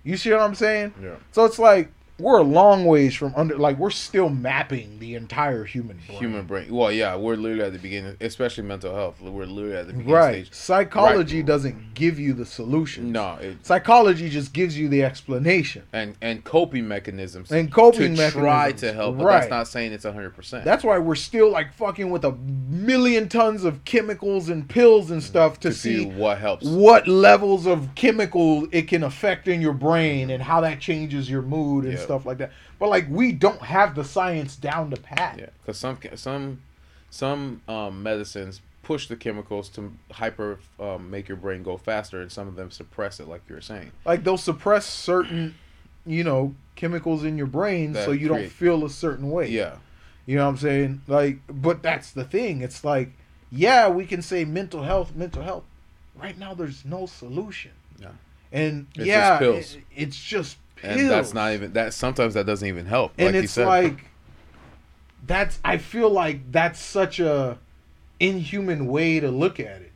you see what i'm saying Yeah. so it's like we're a long ways from under like we're still mapping the entire human brain. Human brain. Well, yeah, we're literally at the beginning, especially mental health. We're literally at the beginning right stage. psychology Right. doesn't give you the solution No, it, psychology just gives you the explanation and and coping mechanisms And coping to try to help, but right. that's not saying it's hundred percent. that's why we're still like fucking with a million tons of chemicals and pills and stuff to, to see see what helps. what levels of chemical it can affect in your brain and how that changes your mood and Yeah. stuff like that. But like we don't have the science down to pat. Yeah, because some some some um, medicines push the chemicals to hyper um, make your brain go faster, and some of them suppress it, like you were saying. Like they'll suppress certain, you know, chemicals in your brain That so you don't feel a certain way. Yeah, You know what I'm saying? Like but that's the thing. It's like yeah, we can say mental health, mental health. Right now there's no solution. Yeah. And It's yeah, just it- it's just pills. and that's not even that. Sometimes that doesn't even help. and like you it's said. like that's i feel like that's such a inhuman way to look at it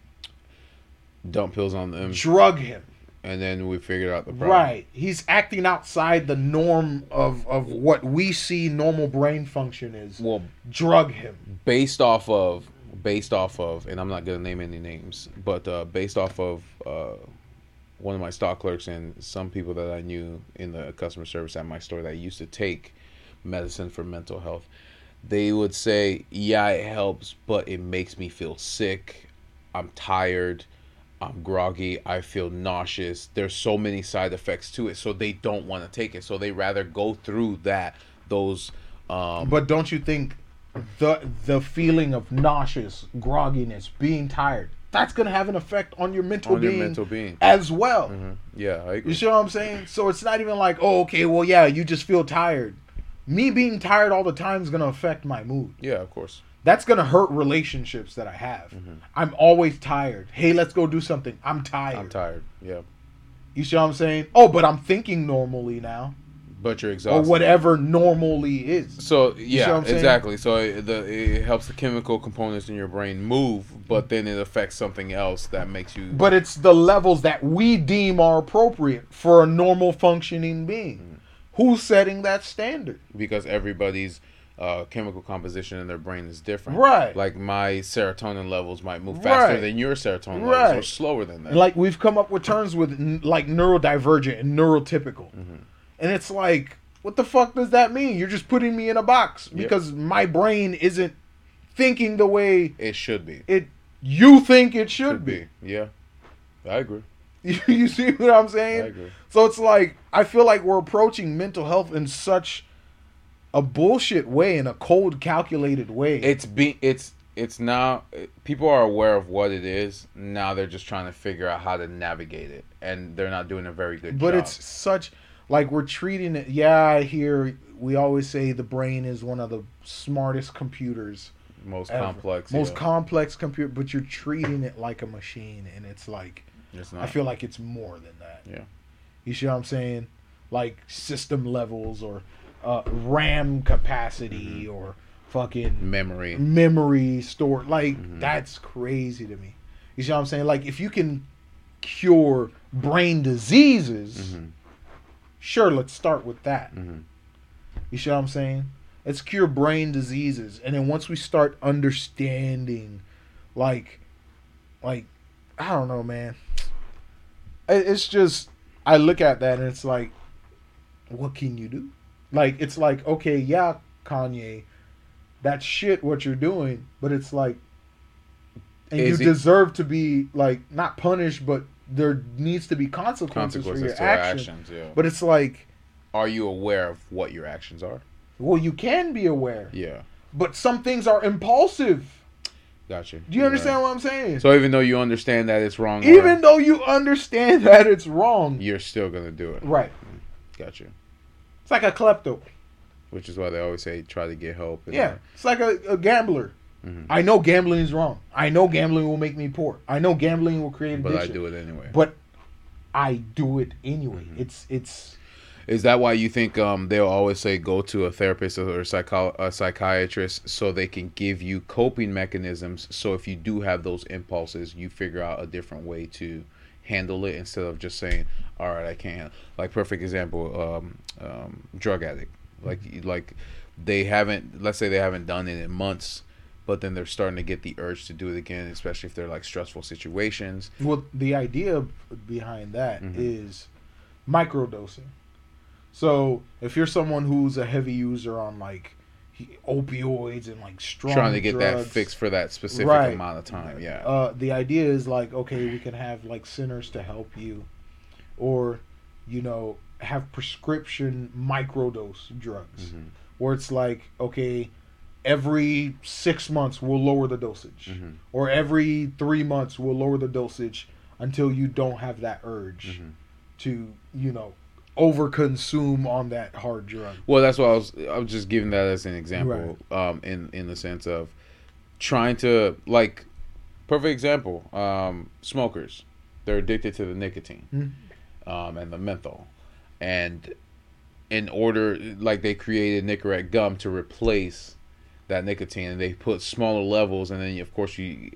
dump pills on them, drug him and then we figured out the problem. right he's acting outside the norm of of what we see normal brain function is Well, drug him based off of based off of and i'm not going to name any names but uh, based off of uh, one of my stock clerks and some people that i knew in the customer service at my store that used to take medicine for mental health they would say yeah it helps but it makes me feel sick. I'm tired. I'm groggy. I feel nauseous. There's so many side effects to it so they don't want to take it. So they rather go through that those um but don't you think the the feeling of nauseous grogginess being tired that's gonna have an effect on your mental on your being mental being as well Mhm. yeah I agree. You see what I'm saying? So it's not even like, oh, okay, well, yeah, you just feel tired. Me being tired all the time is gonna affect my mood. Yeah, of course. That's gonna hurt relationships that I have. I'm always tired. Hey, let's go do something. I'm tired. I'm tired. Yeah. You see what I'm saying? Oh, but I'm thinking normally now. But you're or whatever normally is. So yeah, exactly. So it, the, it helps the chemical components in your brain move, but then it affects something else that makes you. But it's the levels that we deem are appropriate for a normal functioning being. Mm. Who's setting that standard? because everybody's uh, chemical composition in their brain is different. Right. Like my serotonin levels might move faster Right. than your serotonin levels, or slower than that. Like we've come up with terms with n- like neurodivergent and neurotypical. Mm-hmm. And it's like, what the fuck does that mean? You're just putting me in a box Yep. because my brain isn't thinking the way it should be. it you think it should, be. Yeah, I agree. you see what I'm I saying? agree. So it's like I feel like we're approaching mental health in such a bullshit way, in a cold, calculated way. It's be it's it's now people are aware of what it is. Now they're just trying to figure out how to navigate it, and they're not doing a very good but job. it's such like we're treating it. Yeah, I hear we always say the brain is one of the smartest computers, most ever. complex. most yeah. complex computer. But you're treating it like a machine, and it's like It's not. I feel like it's more than that. Yeah. You see what I'm saying? Like system levels or uh, RAM capacity Mm-hmm. or fucking memory. memory store. Like Mhm. that's crazy to me. You see what I'm saying? Like if you can cure brain diseases, hmm sure, let's start with that. hmm You see what I'm saying? Let's cure brain diseases, and then once we start understanding, like, like, I don't know, man. It's just I look at that and it's like, what can you do? Like, it's like, okay, yeah, Kanye, that's shit what you're doing, but it's like, and Is you it- deserve to be like not punished, but there needs to be consequences, for your actions. actions. Yeah. But it's like, are you aware of what your actions are? well, you can be aware. Yeah. But some things are impulsive. Gotcha. Do you understand what I'm saying? So even though you understand that it's wrong, Even or though you understand that it's wrong. you're still gonna do it. Right. Gotcha. It's like a klepto. Which is why they always say try to get help. Yeah. It's like a, a gambler. Mhm. I know gambling is wrong. I know gambling will make me poor. I know gambling will create But I do it anyway. But I do it anyway. Mhm. It's it's Is that why you think um, they'll always say go to a therapist or a, psycho- a psychiatrist so they can give you coping mechanisms? So if you do have those impulses, you figure out a different way to handle it instead of just saying, "All right, I can't." Like perfect example, um, um, drug addict. Like like they haven't. Let's say they haven't done it in months. But then they're starting to get the urge to do it again, especially if they're like stressful situations. well the idea behind that Mhm. is microdosing. So if you're someone who's a heavy user on like he- opioids and like strong trying to get that drugs, fix for that specific Right. amount of time. Yeah. uh, the idea is like okay we can have like centers to help you or you know have prescription microdose drugs Mhm. where it's like okay every six months we'll lower the dosage Mhm. or every three months we'll lower the dosage until you don't have that urge Mhm. to you know overconsume on that hard drug Well, that's why I was. I was just giving that as an example, um, in in the sense of trying to like, perfect example. Um, smokers, they're addicted to the nicotine, Mhm. um, and the menthol, and in order, like they created Nicorette gum to replace that nicotine, and they put smaller levels, and then of course you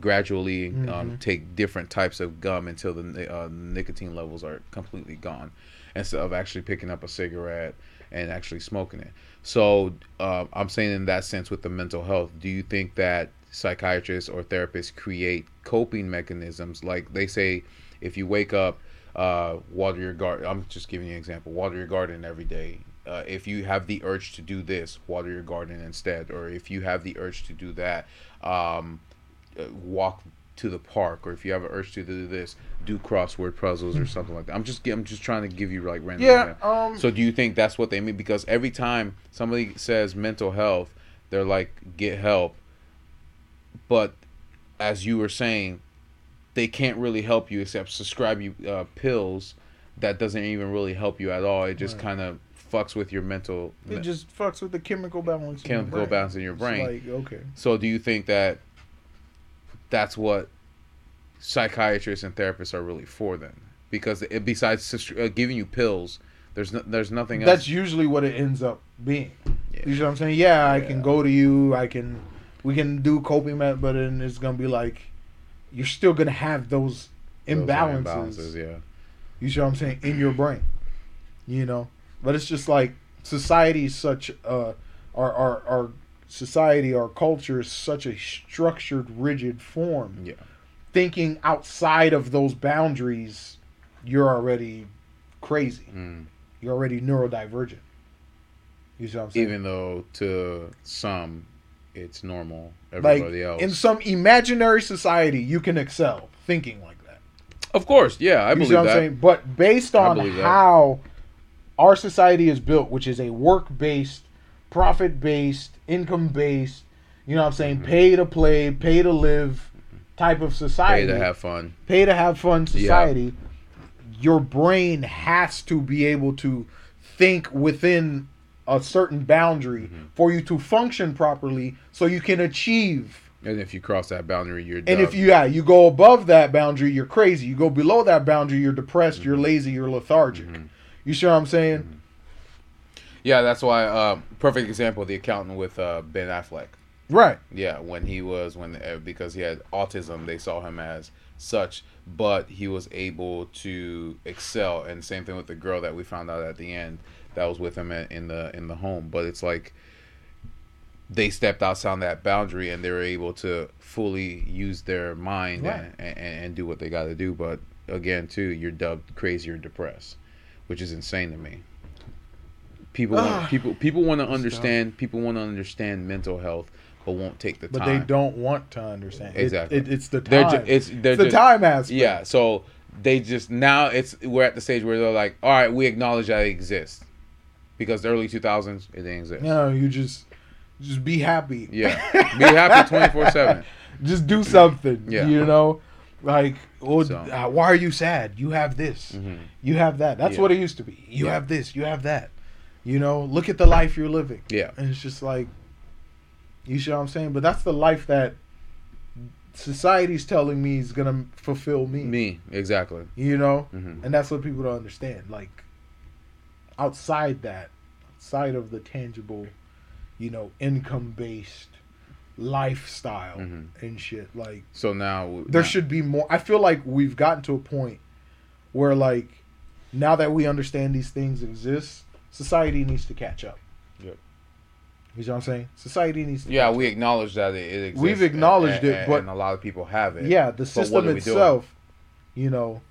gradually um, Mhm. take different types of gum until the uh, nicotine levels are completely gone, instead of actually picking up a cigarette and actually smoking it. So uh, I'm saying in that sense with the mental health, do you think that psychiatrists or therapists create coping mechanisms like they say if you wake up uh, water your garden i'm just giving you an example water your garden every day uh, if you have the urge to do this water your garden instead or if you have the urge to do that um, uh, walk to the park or if you have an urge to do this do crossword puzzles or something like that i'm just i'm just trying to give you like random yeah um So do you think that's what they mean? Because every time somebody says mental health, they're like get help. But as you were saying, they can't really help you except prescribe you uh, pills that doesn't even really help you at all. It just Right. kind of fucks with your mental. it just fucks with the chemical balance in your Chemical brain. balance in your brain. like okay so do you think that that's what psychiatrists and therapists are really for then? Because it, besides uh, giving you pills There's no, there's nothing else. That's usually what it ends up being. Yeah. You know what I'm saying? Yeah, I can go to you. I can, we can do coping but then it's gonna be like, you're still gonna have those Those imbalances. yeah. You see what I'm saying in your brain, you know. But it's just like society is such uh, our our our society, our culture is such a structured, rigid form. Yeah. Thinking outside of those boundaries, you're already crazy. Mm. You're already neurodivergent. You see what I'm saying? Even though to some it's normal, like everybody else. in some imaginary society, you can excel thinking like that. of course, yeah, I you believe see what that. I'm saying? But based on how that. Our society is built, which is a work based, profit based, income based, you know what I'm saying, pay to play, pay to live type of society. Pay to have fun. pay to have fun society, your brain has to be able to think within a certain boundary Mm-hmm. for you to function properly so you can achieve And if you cross that boundary, you're and if you yeah, you go above that boundary, you're crazy. You go below that boundary, you're depressed, Mm-hmm. you're lazy, you're lethargic. You sure what I'm saying? yeah, that's why. Uh, perfect example: the accountant with uh, Ben Affleck. Right. Yeah, when he was when uh, because he had autism, they saw him as such, but he was able to excel. And same thing with the girl that we found out at the end that was with him in in the in the home. But it's like they stepped outside that boundary and they were able to fully use their mind Right. and, and, and do what they got to do. But again, too, you're dubbed crazy or depressed, which is insane to me. People, want, Ah. people, people want to understand. People want to understand mental health, but won't take the But time. But they don't want to understand. Exactly. It, it's the time. ju- it's they're It's the time aspect. Yeah, so they just now it's we're at the stage where they're like, all right, we acknowledge that it exists because the early two thousands it didn't exist. No, you just just be happy. Yeah, be happy twenty four seven. Just do something. Yeah. You know? Like, well, So- uh, why are you sad? You have this. Mhm. You have that. That's Yeah. what it used to be. You Yeah. have this. You have that. You know, look at the life you're living. Yeah, And it's just like, you see what I'm saying? But that's the life that society's telling me is gonna fulfill me. me exactly. You know, hmm and that's what people don't understand. Like, outside that, outside of the tangible, you know, income based lifestyle Mhm. and shit, like So now there now- should be more. I feel like we've gotten to a point where, like, now that we understand these things exist, society needs to catch up. Yep. You see what I'm saying? Society needs to. Yeah, we acknowledge that it, it exists. We've acknowledged and- it, and- but- and a lot of people have it. yeah, the system itself, you know,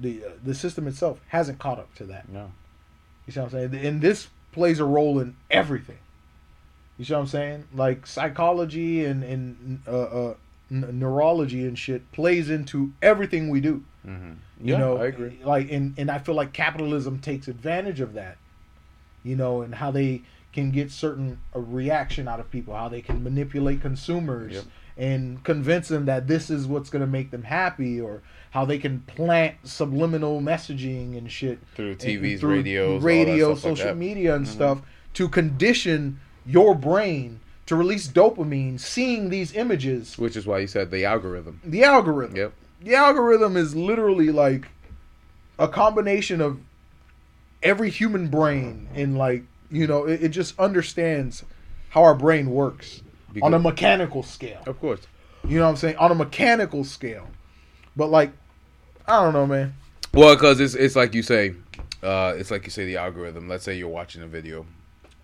the uh, the system itself hasn't caught up to that. No. You see what I'm saying? And this plays a role in everything. You see what I'm saying? Like psychology and and uh, uh, n- neurology and shit plays into everything we do. hmm You Yeah, know, I agree. Like, and and I feel like capitalism takes advantage of that. You know, and how they can get certain a reaction out of people, how they can manipulate consumers Yep. and convince them that this is what's going to make them happy, or how they can plant subliminal messaging and shit Through and- TVs, through radios, radio, like social that. media, and Mhm. stuff to condition your brain to release dopamine, seeing these images. Which is why you said the algorithm. The algorithm Yep. the algorithm is literally like a combination of every human brain and like you know it, it just understands how our brain works on a mechanical scale Of course. you know what i'm saying on a mechanical scale but like i don't know man Well, because it's it's like you say, uh, it's like you say the algorithm. Let's say you're watching a video,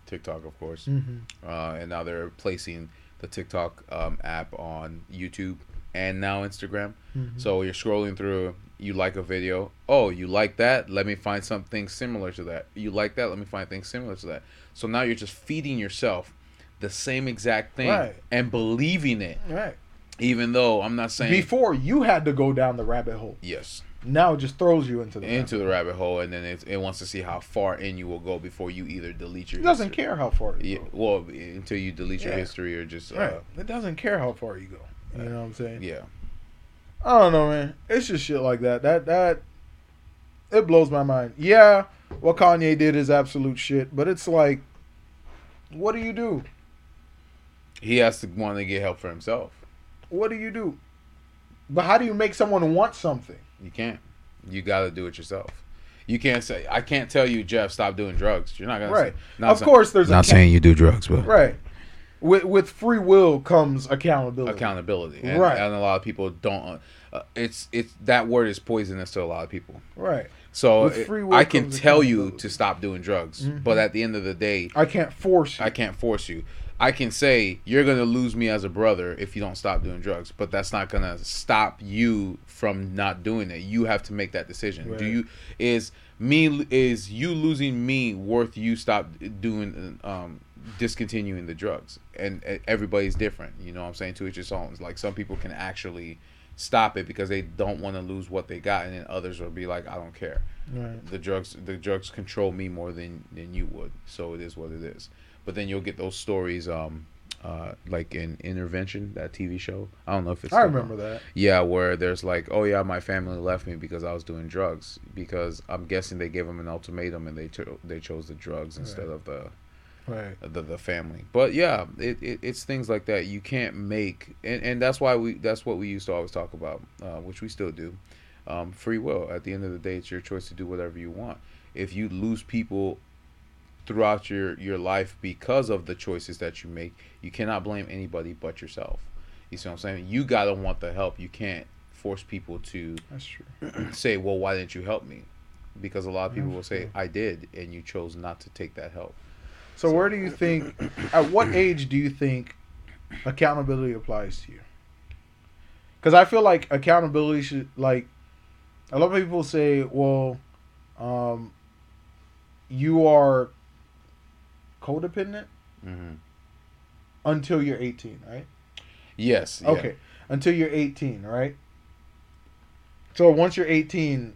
TikTok, of course, Mm-hmm. uh, and now they're placing the TikTok um, app on YouTube and now Instagram. Mhm. So you're scrolling through. You like a video. Oh, you like that? Let me find something similar to that. You like that? Let me find things similar to that. So now you're just feeding yourself the same exact thing Right. and believing it, right even though I'm not saying before you had to go down the rabbit hole yes. Now it just throws you into the into rabbit the rabbit hole, and then it, it wants to see how far in you will go before you either delete your. it doesn't history. care how far you Yeah, go well, until you delete your history or just. Uh, right it doesn't care how far you go you know what i'm saying Yeah. I don't know, man. It's just shit like that. That that it blows my mind. Yeah, what Kanye did is absolute shit, but it's like, what do you do? He has to want to get help for himself. What do you do? But how do you make someone want something? You can't. You got to do it yourself. You can't say I can't tell you, Jeff, stop doing drugs. You're not gonna Right. Say, not of say- course, there's not account- saying you do drugs, but right. With with free will comes accountability. accountability. And, Right. and a lot of people don't. Uh, it's it's that word is poisonous to a lot of people. Right. So it- free will I can tell you to stop doing drugs, Mhm. but at the end of the day, I can't force you. I can't force you. I can say you're gonna lose me as a brother if you don't stop doing drugs, but that's not gonna stop you from not doing it. You have to make that decision. Do you is me is you losing me worth you stop doing um discontinuing the drugs? And everybody's different. You know what I'm saying? To each its own. Like some people can actually stop it because they don't want to lose what they got, and then others will be like, I don't care right. the drugs the drugs control me more than than you would so it is what it is but then you'll get those stories um uh like in intervention that tv show i don't know if it's I remember on. that. yeah where there's like oh yeah my family left me because i was doing drugs because i'm guessing they gave them an ultimatum and they cho- they chose the drugs instead of the Right. the, the family but yeah it, it it's things like that you can't make and, and that's why we that's what we used to always talk about uh, which we still do um, free will at the end of the day it's your choice to do whatever you want if you lose people throughout your your life because of the choices that you make you cannot blame anybody but yourself you see what i'm saying you gotta want the help you can't force people to That's true. say well why didn't you help me because a lot of people will say i did and you chose not to take that help So where do you think? At what age do you think accountability applies to you? Because I feel like accountability should like a lot of people say, well, um, you are codependent hmm until you're 18, right? yes yeah. Okay, until you're 18, right? So once you're 18,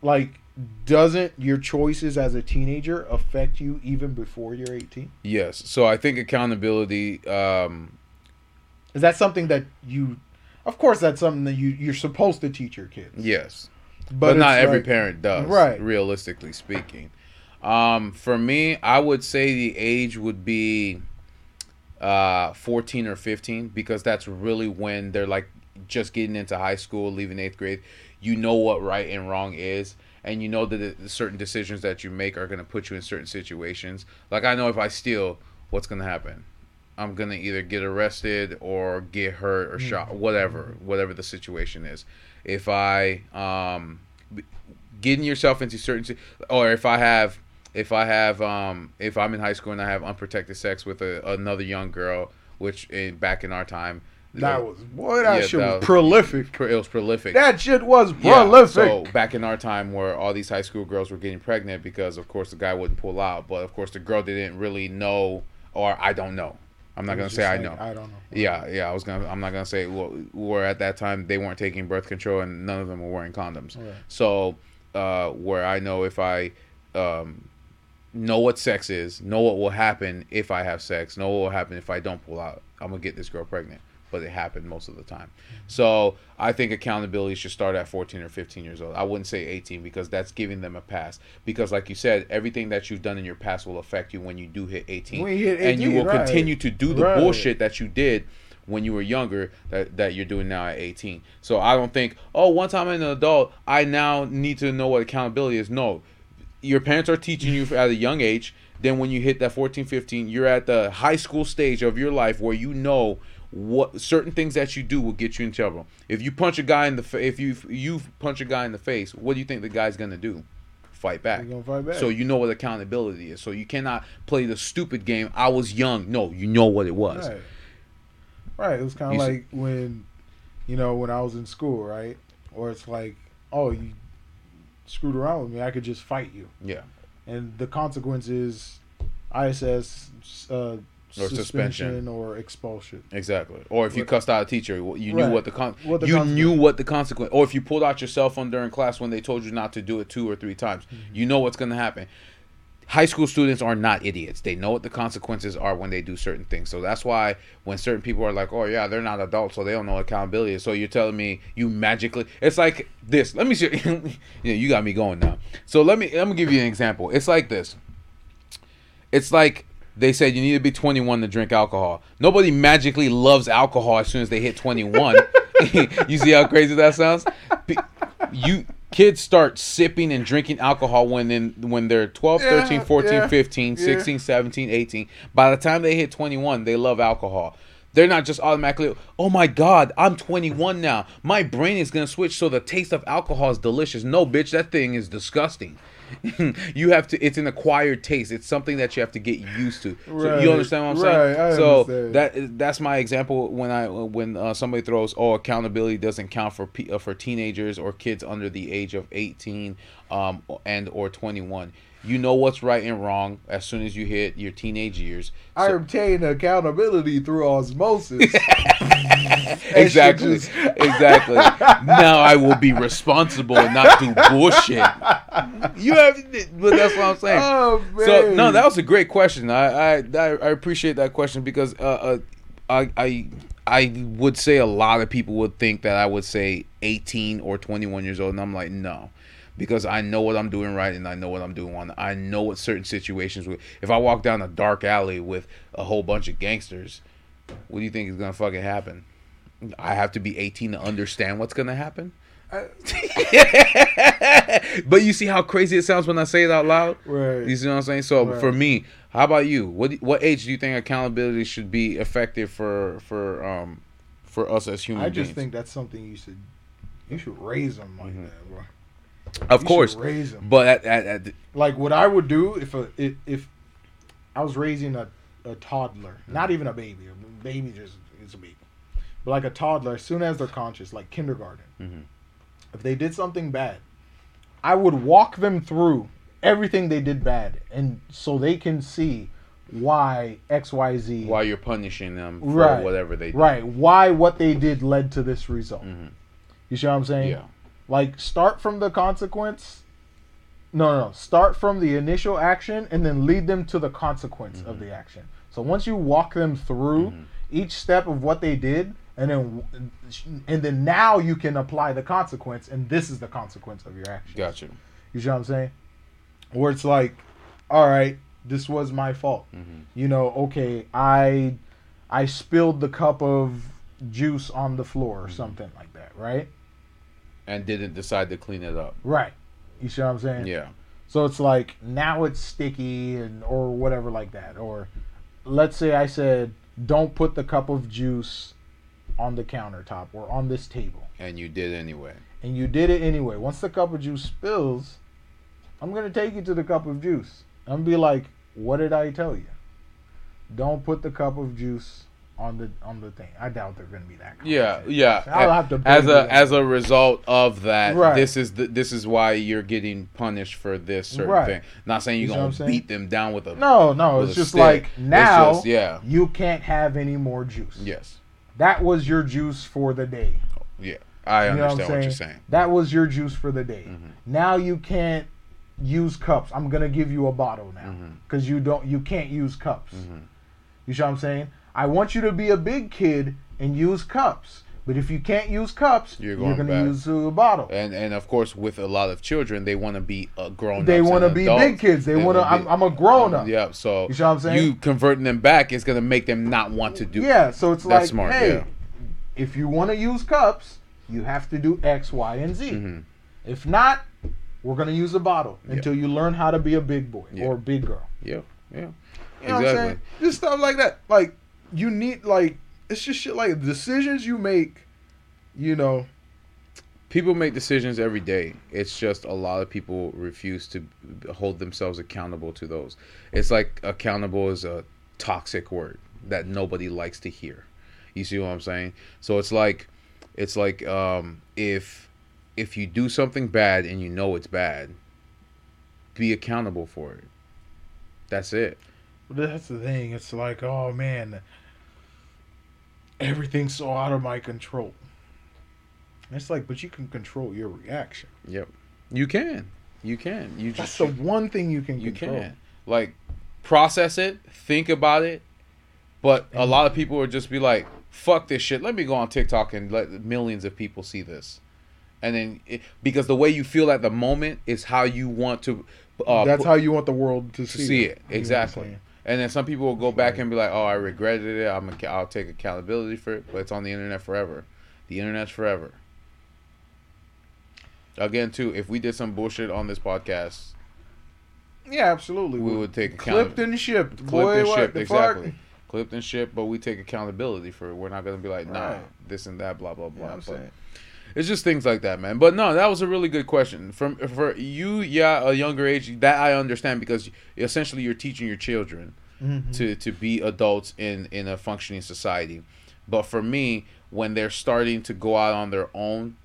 like, doesn't your choices as a teenager affect you even before you're 18? Yes. So I think accountability. Um, Is that something that you? Of course, that's something that you you're supposed to teach your kids. yes, but, it's not every like- parent does. Right. Realistically speaking, um, for me, I would say the age would be uh, fourteen or fifteen because that's really when they're like just getting into high school, leaving eighth grade. You know what right and wrong is. And you know that the certain decisions that you make are going to put you in certain situations. Like I know if I steal, what's going to happen? I'm gonna either get arrested or get hurt or shot, whatever, whatever the situation is. If I um, getting yourself into certain, or if I have, if I have, um, if I'm in high school and I have unprotected sex with a, another young girl, which in, back in our time, That was boy. That Yeah, shit that was was- prolific. pr- it was prolific. That shit was Yeah, prolific. So back in our time, where all these high school girls were getting pregnant because, of course, the guy wouldn't pull out, but of course, the girl didn't really know, or I don't know. I'm not gonna say I know. I don't know. Yeah, yeah. I was gonna. I'm not gonna say. Well, where at that time they weren't taking birth control and none of them were wearing condoms. Right. So, uh, where I know if I um, know what sex is, know what will happen if I have sex, know what will happen if I don't pull out, I'm gonna get this girl pregnant. But it happened most of the time. So I think accountability should start at 14 or 15 years old. I wouldn't say 18 because that's giving them a pass. Because like you said, everything that you've done in your past will affect you when you do hit 18, When you hit and you will right. continue to do the Right. bullshit that you did when you were younger that, that you're doing now at 18. So I don't think, oh, once I'm an adult, I now need to know what accountability is. No. Your parents are teaching you at a young age. Then when you hit that 14, 15, you're at the high school stage of your life where you know what certain things that you do will get you in trouble. If you punch a guy in the fa- if you you punch a guy in the face, what do you think the guy's going to do? Fight back. Fight back. So you know what accountability is. So you cannot play the stupid game. I was young. No, you know what it was. Right. Right. It was kind of like when, you know, when I was in school, right? Or it's like, oh, you screwed around with me. I could just fight you, Yeah. and the consequence is ISS, uh, Or suspension, or expulsion. Exactly. Or if you What- cussed out a teacher, you knew Right. what the con- What the you consequence- knew what the consequence. Or if you pulled out your cell phone during class when they told you not to do it two or three times, Mm-hmm. you know what's going to happen. High school students are not idiots. They know what the consequences are when they do certain things. So that's why when certain people are like, "Oh yeah, they're not adults, so they don't know accountability." So you're telling me you magically? It's like this. Let me see. yeah, you got me going now. So let me let me give you an example. It's like this. It's like they said you need to be 21 to drink alcohol. Nobody magically loves alcohol as soon as they hit 21. you see how crazy that sounds? You kids start sipping and drinking alcohol when in when they're 12 Yeah, 13 14 yeah, 15 yeah. 16 17 18 by the time they hit 21 they love alcohol. They're not just automatically oh my god i'm 21 now. My brain is going to switch so the taste of alcohol is delicious. No bitch that thing is disgusting you have to it's an acquired taste. It's something that you have to get used to. So you understand what i'm saying? I so understand. that that's my example when I when uh, somebody throws oh accountability doesn't count for pe- uh, for teenagers or kids under the age of 18 um and or 21 you know what's right and wrong as soon as you hit your teenage years I obtain accountability through osmosis. exactly just- exactly now i will be responsible and not do bullshit you have but that's what i'm saying oh man. So no, that was a great question. I I, I I appreciate that question because uh, uh I I I would say a lot of people would think that I would say 18 or 21 years old, and I'm like no, because I know what I'm doing right and I know what I'm doing wrong. I know what certain situations. With, if I walk down a dark alley with a whole bunch of gangsters, what do you think is gonna fucking happen? I have to be 18 to understand what's gonna happen. but you see how crazy it sounds when I say it out loud. Right. You see what I'm saying? So Right. for me, how about you? What what age do you think accountability should be effective for for um for us as human I just beings? think that's something you should you should raise them like that, bro. Of You course, raise them. but at, at, at the- Like what I would do if a if, if I was raising a, a toddler, not even a baby. A baby just is a baby, but like a toddler. As soon as they're conscious, like kindergarten, Mhm. if they did something bad, I would walk them through everything they did bad, and so they can see why X Y Z. Why you're punishing them for Right. whatever they did. Right. Why what they did led to this result. Mhm. You see what I'm saying? Yeah. Like start from the consequence. No, no, no. Start from the initial action and then lead them to the consequence of mm-hmm. the action. So once you walk them through mm-hmm. each step of what they did, and then and then now you can apply the consequence, and this is the consequence of your action. Gotcha. You see what I'm saying? Where it's like, all right, this was my fault. Mhm. You know, okay, I I spilled the cup of juice on the floor or mm-hmm. something like that, right? And didn't decide to clean it up. Right. You see what I'm saying? Yeah. So it's like now it's sticky and or whatever like that. Or let's say I said don't put the cup of juice on the countertop or on this table. And you did anyway. And you did it anyway. Once the cup of juice spills, I'm gonna take you to the cup of juice. I'm gonna be like, what did I tell you? Don't put the cup of juice on the on the thing. I doubt they're gonna be that. Yeah, yeah. I'll have to as a you. as a result of that, Right. this is the, this is why you're getting punished for this certain Right. thing. Not saying you're You gonna beat them down with a No, no, it's just stick. like now just- yeah, you can't have any more juice. yes, That was your juice for the day. yeah. I You know what understand what, you're saying? That was your juice for the day. Mhm. Now you can't use cups. I'm gonna give you a bottle now because you don't. You can't use cups. Mhm. You see what I'm saying? I want you to be a big kid and use cups. But if you can't use cups, You're you're, going gonna use a bottle. And and of course, with a lot of children, they want to be a grown. Up. They want to be big kids. They, want to. I'm, I'm a grown up. Yeah, so You see what I'm saying? you converting them back is gonna make them not want to do. Yeah. So it's That's like, smart, hey, yeah. if you want to use cups, you have to do X, Y, and Z. Mhm. If not, we're gonna use a bottle Yeah. until you learn how to be a big boy Yeah. or a big girl. Yeah, yeah. You know what I'm Exactly. saying? Just stuff like that. Like you need like it's just shit like decisions you make. You know, people make decisions every day. It's just a lot of people refuse to hold themselves accountable to those. It's like accountable is a toxic word that nobody likes to hear. You see what I'm saying? So it's like it's like um if if you do something bad and you know it's bad, be accountable for it. That's it. that's the thing. It's like, oh man, everything's so out of my control. It's like, but you can control your reaction. Yep. You can. You can. You That's just the one thing you can You control. can like process it, think about it, but a lot of people would just be like, "Fuck this shit. Let me go on TikTok and let millions of people see this." And then, it, because the way you feel at the moment is how you want to. Uh, That's how you want the world to see, see it know exactly. And then some people will go back and be like, "Oh, I regretted it. I'm. ac- I'll take accountability for it." But it's on the internet forever. The internet's forever. again too, if we did some bullshit on this podcast, Yeah, absolutely. we would take clipped and shipped. clipped Boy, and shipped exactly. fuck? Clipped and shipped, but we take accountability for it. We're not gonna be like, nah, Right. this and that, blah blah blah. what I'm But saying? It's just things like that, man. But no, that was a really good question from for you. Yeah, a younger age that I understand because essentially you're teaching your children Mhm. to to be adults in in a functioning society. But for me, when they're starting to go out on their own,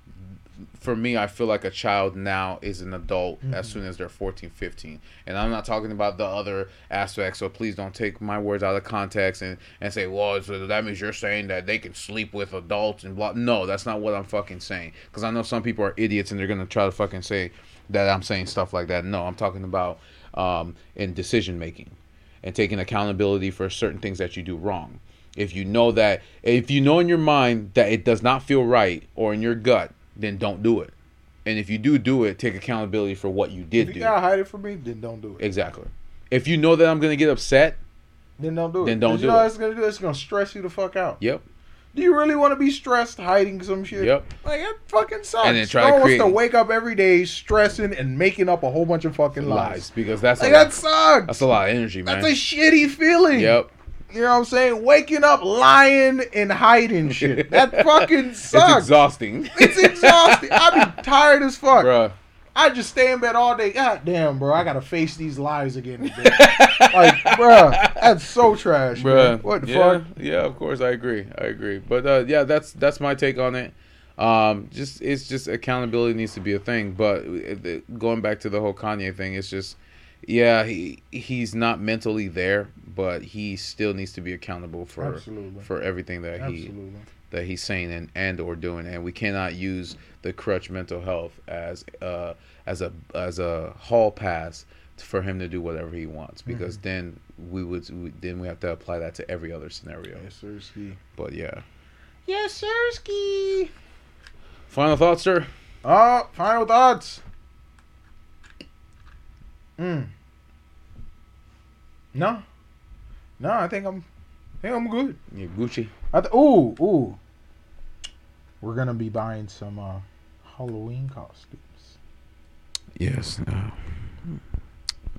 for me, I feel like a child now is an adult as soon as they're 14, 15. And I'm not talking about the other aspects, so please don't take my words out of context and, and say, well, so that means you're saying that they can sleep with adults and blah. No, that's not what I'm fucking saying. Because I know some people are idiots and they're going to try to fucking say that I'm saying stuff like that. No, I'm talking about um, in decision making and taking accountability for certain things that you do wrong. If you know that, if you know in your mind that it does not feel right or in your gut, then don't do it. And if you do do it, take accountability for what you did If you do. gotta hide it from me, then don't do it. Exactly. If you know that I'm gonna get upset, Then don't do it. Then don't 'Cause do you know it. what it's gonna do? It's gonna stress you the fuck out. yep, Do you really want to be stressed hiding some shit? Yep. Like that fucking sucks. And then try no to one create- wants to wake up every day stressing and making up a whole bunch of fucking lies. lies because that's Like a lot, that sucks. that's a lot of energy, man. That's a shitty feeling. yep, You know what I'm saying? Waking up lying and hiding shit. That fucking sucks. it's exhausting, It's exhausting. I be tired as fuck. Bruh. I just stay in bed all day. God damn, bro. I gotta face these lies again today. like, bro, that's so trash, man. Bruh. What the yeah, fuck? Yeah, of course I agree. I agree. But uh, yeah, that's that's my take on it. Um, just it's just accountability needs to be a thing. But uh, going back to the whole Kanye thing, it's just yeah, he he's not mentally there, but he still needs to be accountable for Absolutely. for everything that he Absolutely. that he's saying and, and or doing and we cannot use the crutch mental health as uh as a as a hall pass for him to do whatever he wants because then we would we, then we have to apply that to every other scenario Yes, sir, ski. but yeah Yes, sir, ski. final thoughts sir Oh, final thoughts. Mm. No. No, I think I'm I think I'm good. yeah, gucci I th- ooh, ooh. We're gonna be buying some uh Halloween costumes. yes uh,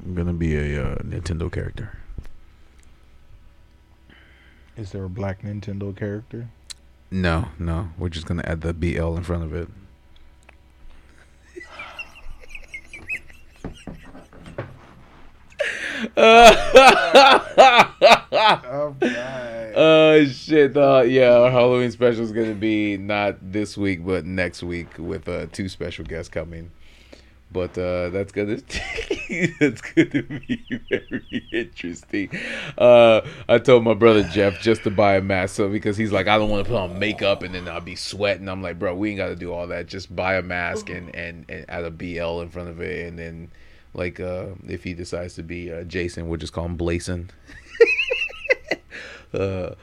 i'm gonna be a uh, nintendo character Is there a black Nintendo character? no no we're just gonna add the bl in front of it Oh. Oh shit! Uh, yeah, our Halloween special is gonna be not this week, but next week with uh, two special guests coming. But uh, that's gonna that's gonna be very interesting. Uh, I told my brother Jeff just to buy a mask, so because he's like, I don't want to put on makeup and then I'll be sweating. I'm like, bro, we ain't got to do all that. Just buy a mask and and, and add a BL in front of it, and then like uh, if he decides to be uh, Jason, we'll just call him Blason. uh,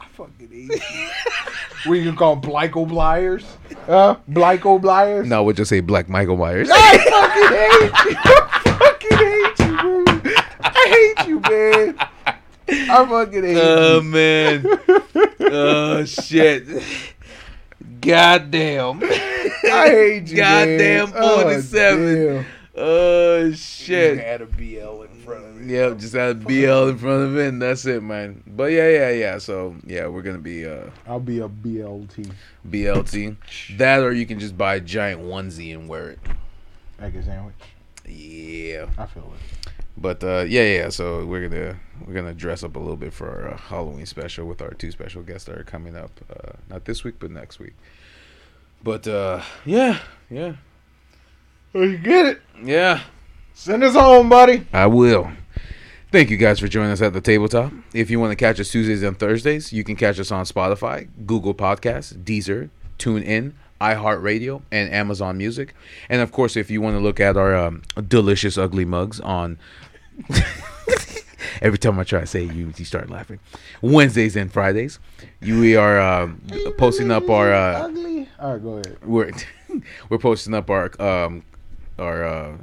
I fucking hate you. we can call him Blyco Bliers. Uh, Blyco Bliers. no, we'll just say Black Michael Myers. I fucking hate you. I fucking hate you, bro. I hate you, man. I fucking hate Oh you. Oh man. oh shit. Goddamn. I hate you, Goddamn man. 47. Oh Oh, shit. Had a BL in front of me. Yep, just had BL in front of it and that's it, man. But yeah, yeah, yeah. So yeah, we're gonna be uh I'll be a BLT. BLT. That or you can just buy a giant onesie and wear it. Egg a sandwich. Yeah. I feel it. But uh, yeah, yeah. So we're gonna we're gonna dress up a little bit for our uh, Halloween special with our two special guests that are coming up. Uh, not this week, but next week. But uh, yeah, yeah, Oh, you get it. yeah. Send us home, buddy. I will. Thank you guys for joining us at the tabletop. If you want to catch us Tuesdays and Thursdays, you can catch us on Spotify, Google Podcasts, Deezer, TuneIn, iHeartRadio, and Amazon Music. And of course, if you want to look at our um, delicious ugly mugs on. Every time I try to say it, you you start laughing. Wednesdays and Fridays, you, we are um, posting up our uh, ugly. All right, go ahead. we're we're posting up our um our uh,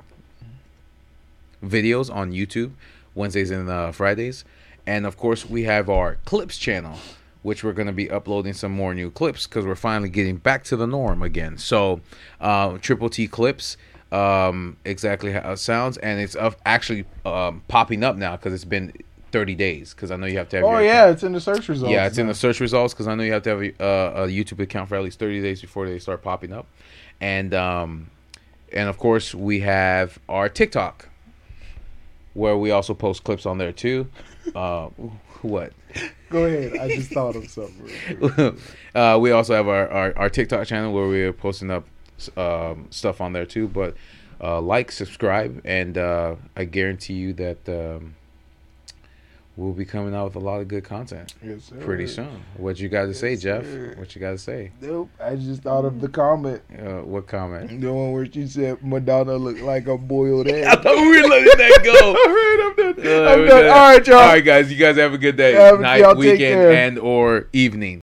videos on YouTube Wednesdays and uh, Fridays, and of course we have our clips channel which we're going to be uploading some more new clips because we're finally getting back to the norm again. So, uh, Triple T clips, um, exactly how it sounds, and it's of actually um, popping up now because it's been 30 days. Because I know you have to have. Oh yeah, it's in the search results. yeah, it's in the search results because I know you have to have a, uh, a YouTube account for at least 30 days before they start popping up, and um, and of course we have our TikTok, where we also post clips on there too. Uh, what? Go ahead. I just thought of something. uh, we also have our, our, our TikTok channel where we're posting up um, stuff on there too. But uh, like, subscribe, and uh, I guarantee you that um, we'll be coming out with a lot of good content Yes, sir. pretty soon. What you got to say, Jeff? sir. What you got to say? Nope. I just thought of the comment. Uh, what comment? The one where she said Madonna looked like a boiled egg. I thought we were letting that go. All right, I'm done. Uh, I'm done. done. All right, y'all. All right, guys. You guys have a good day, Have- night, weekend, and or evening.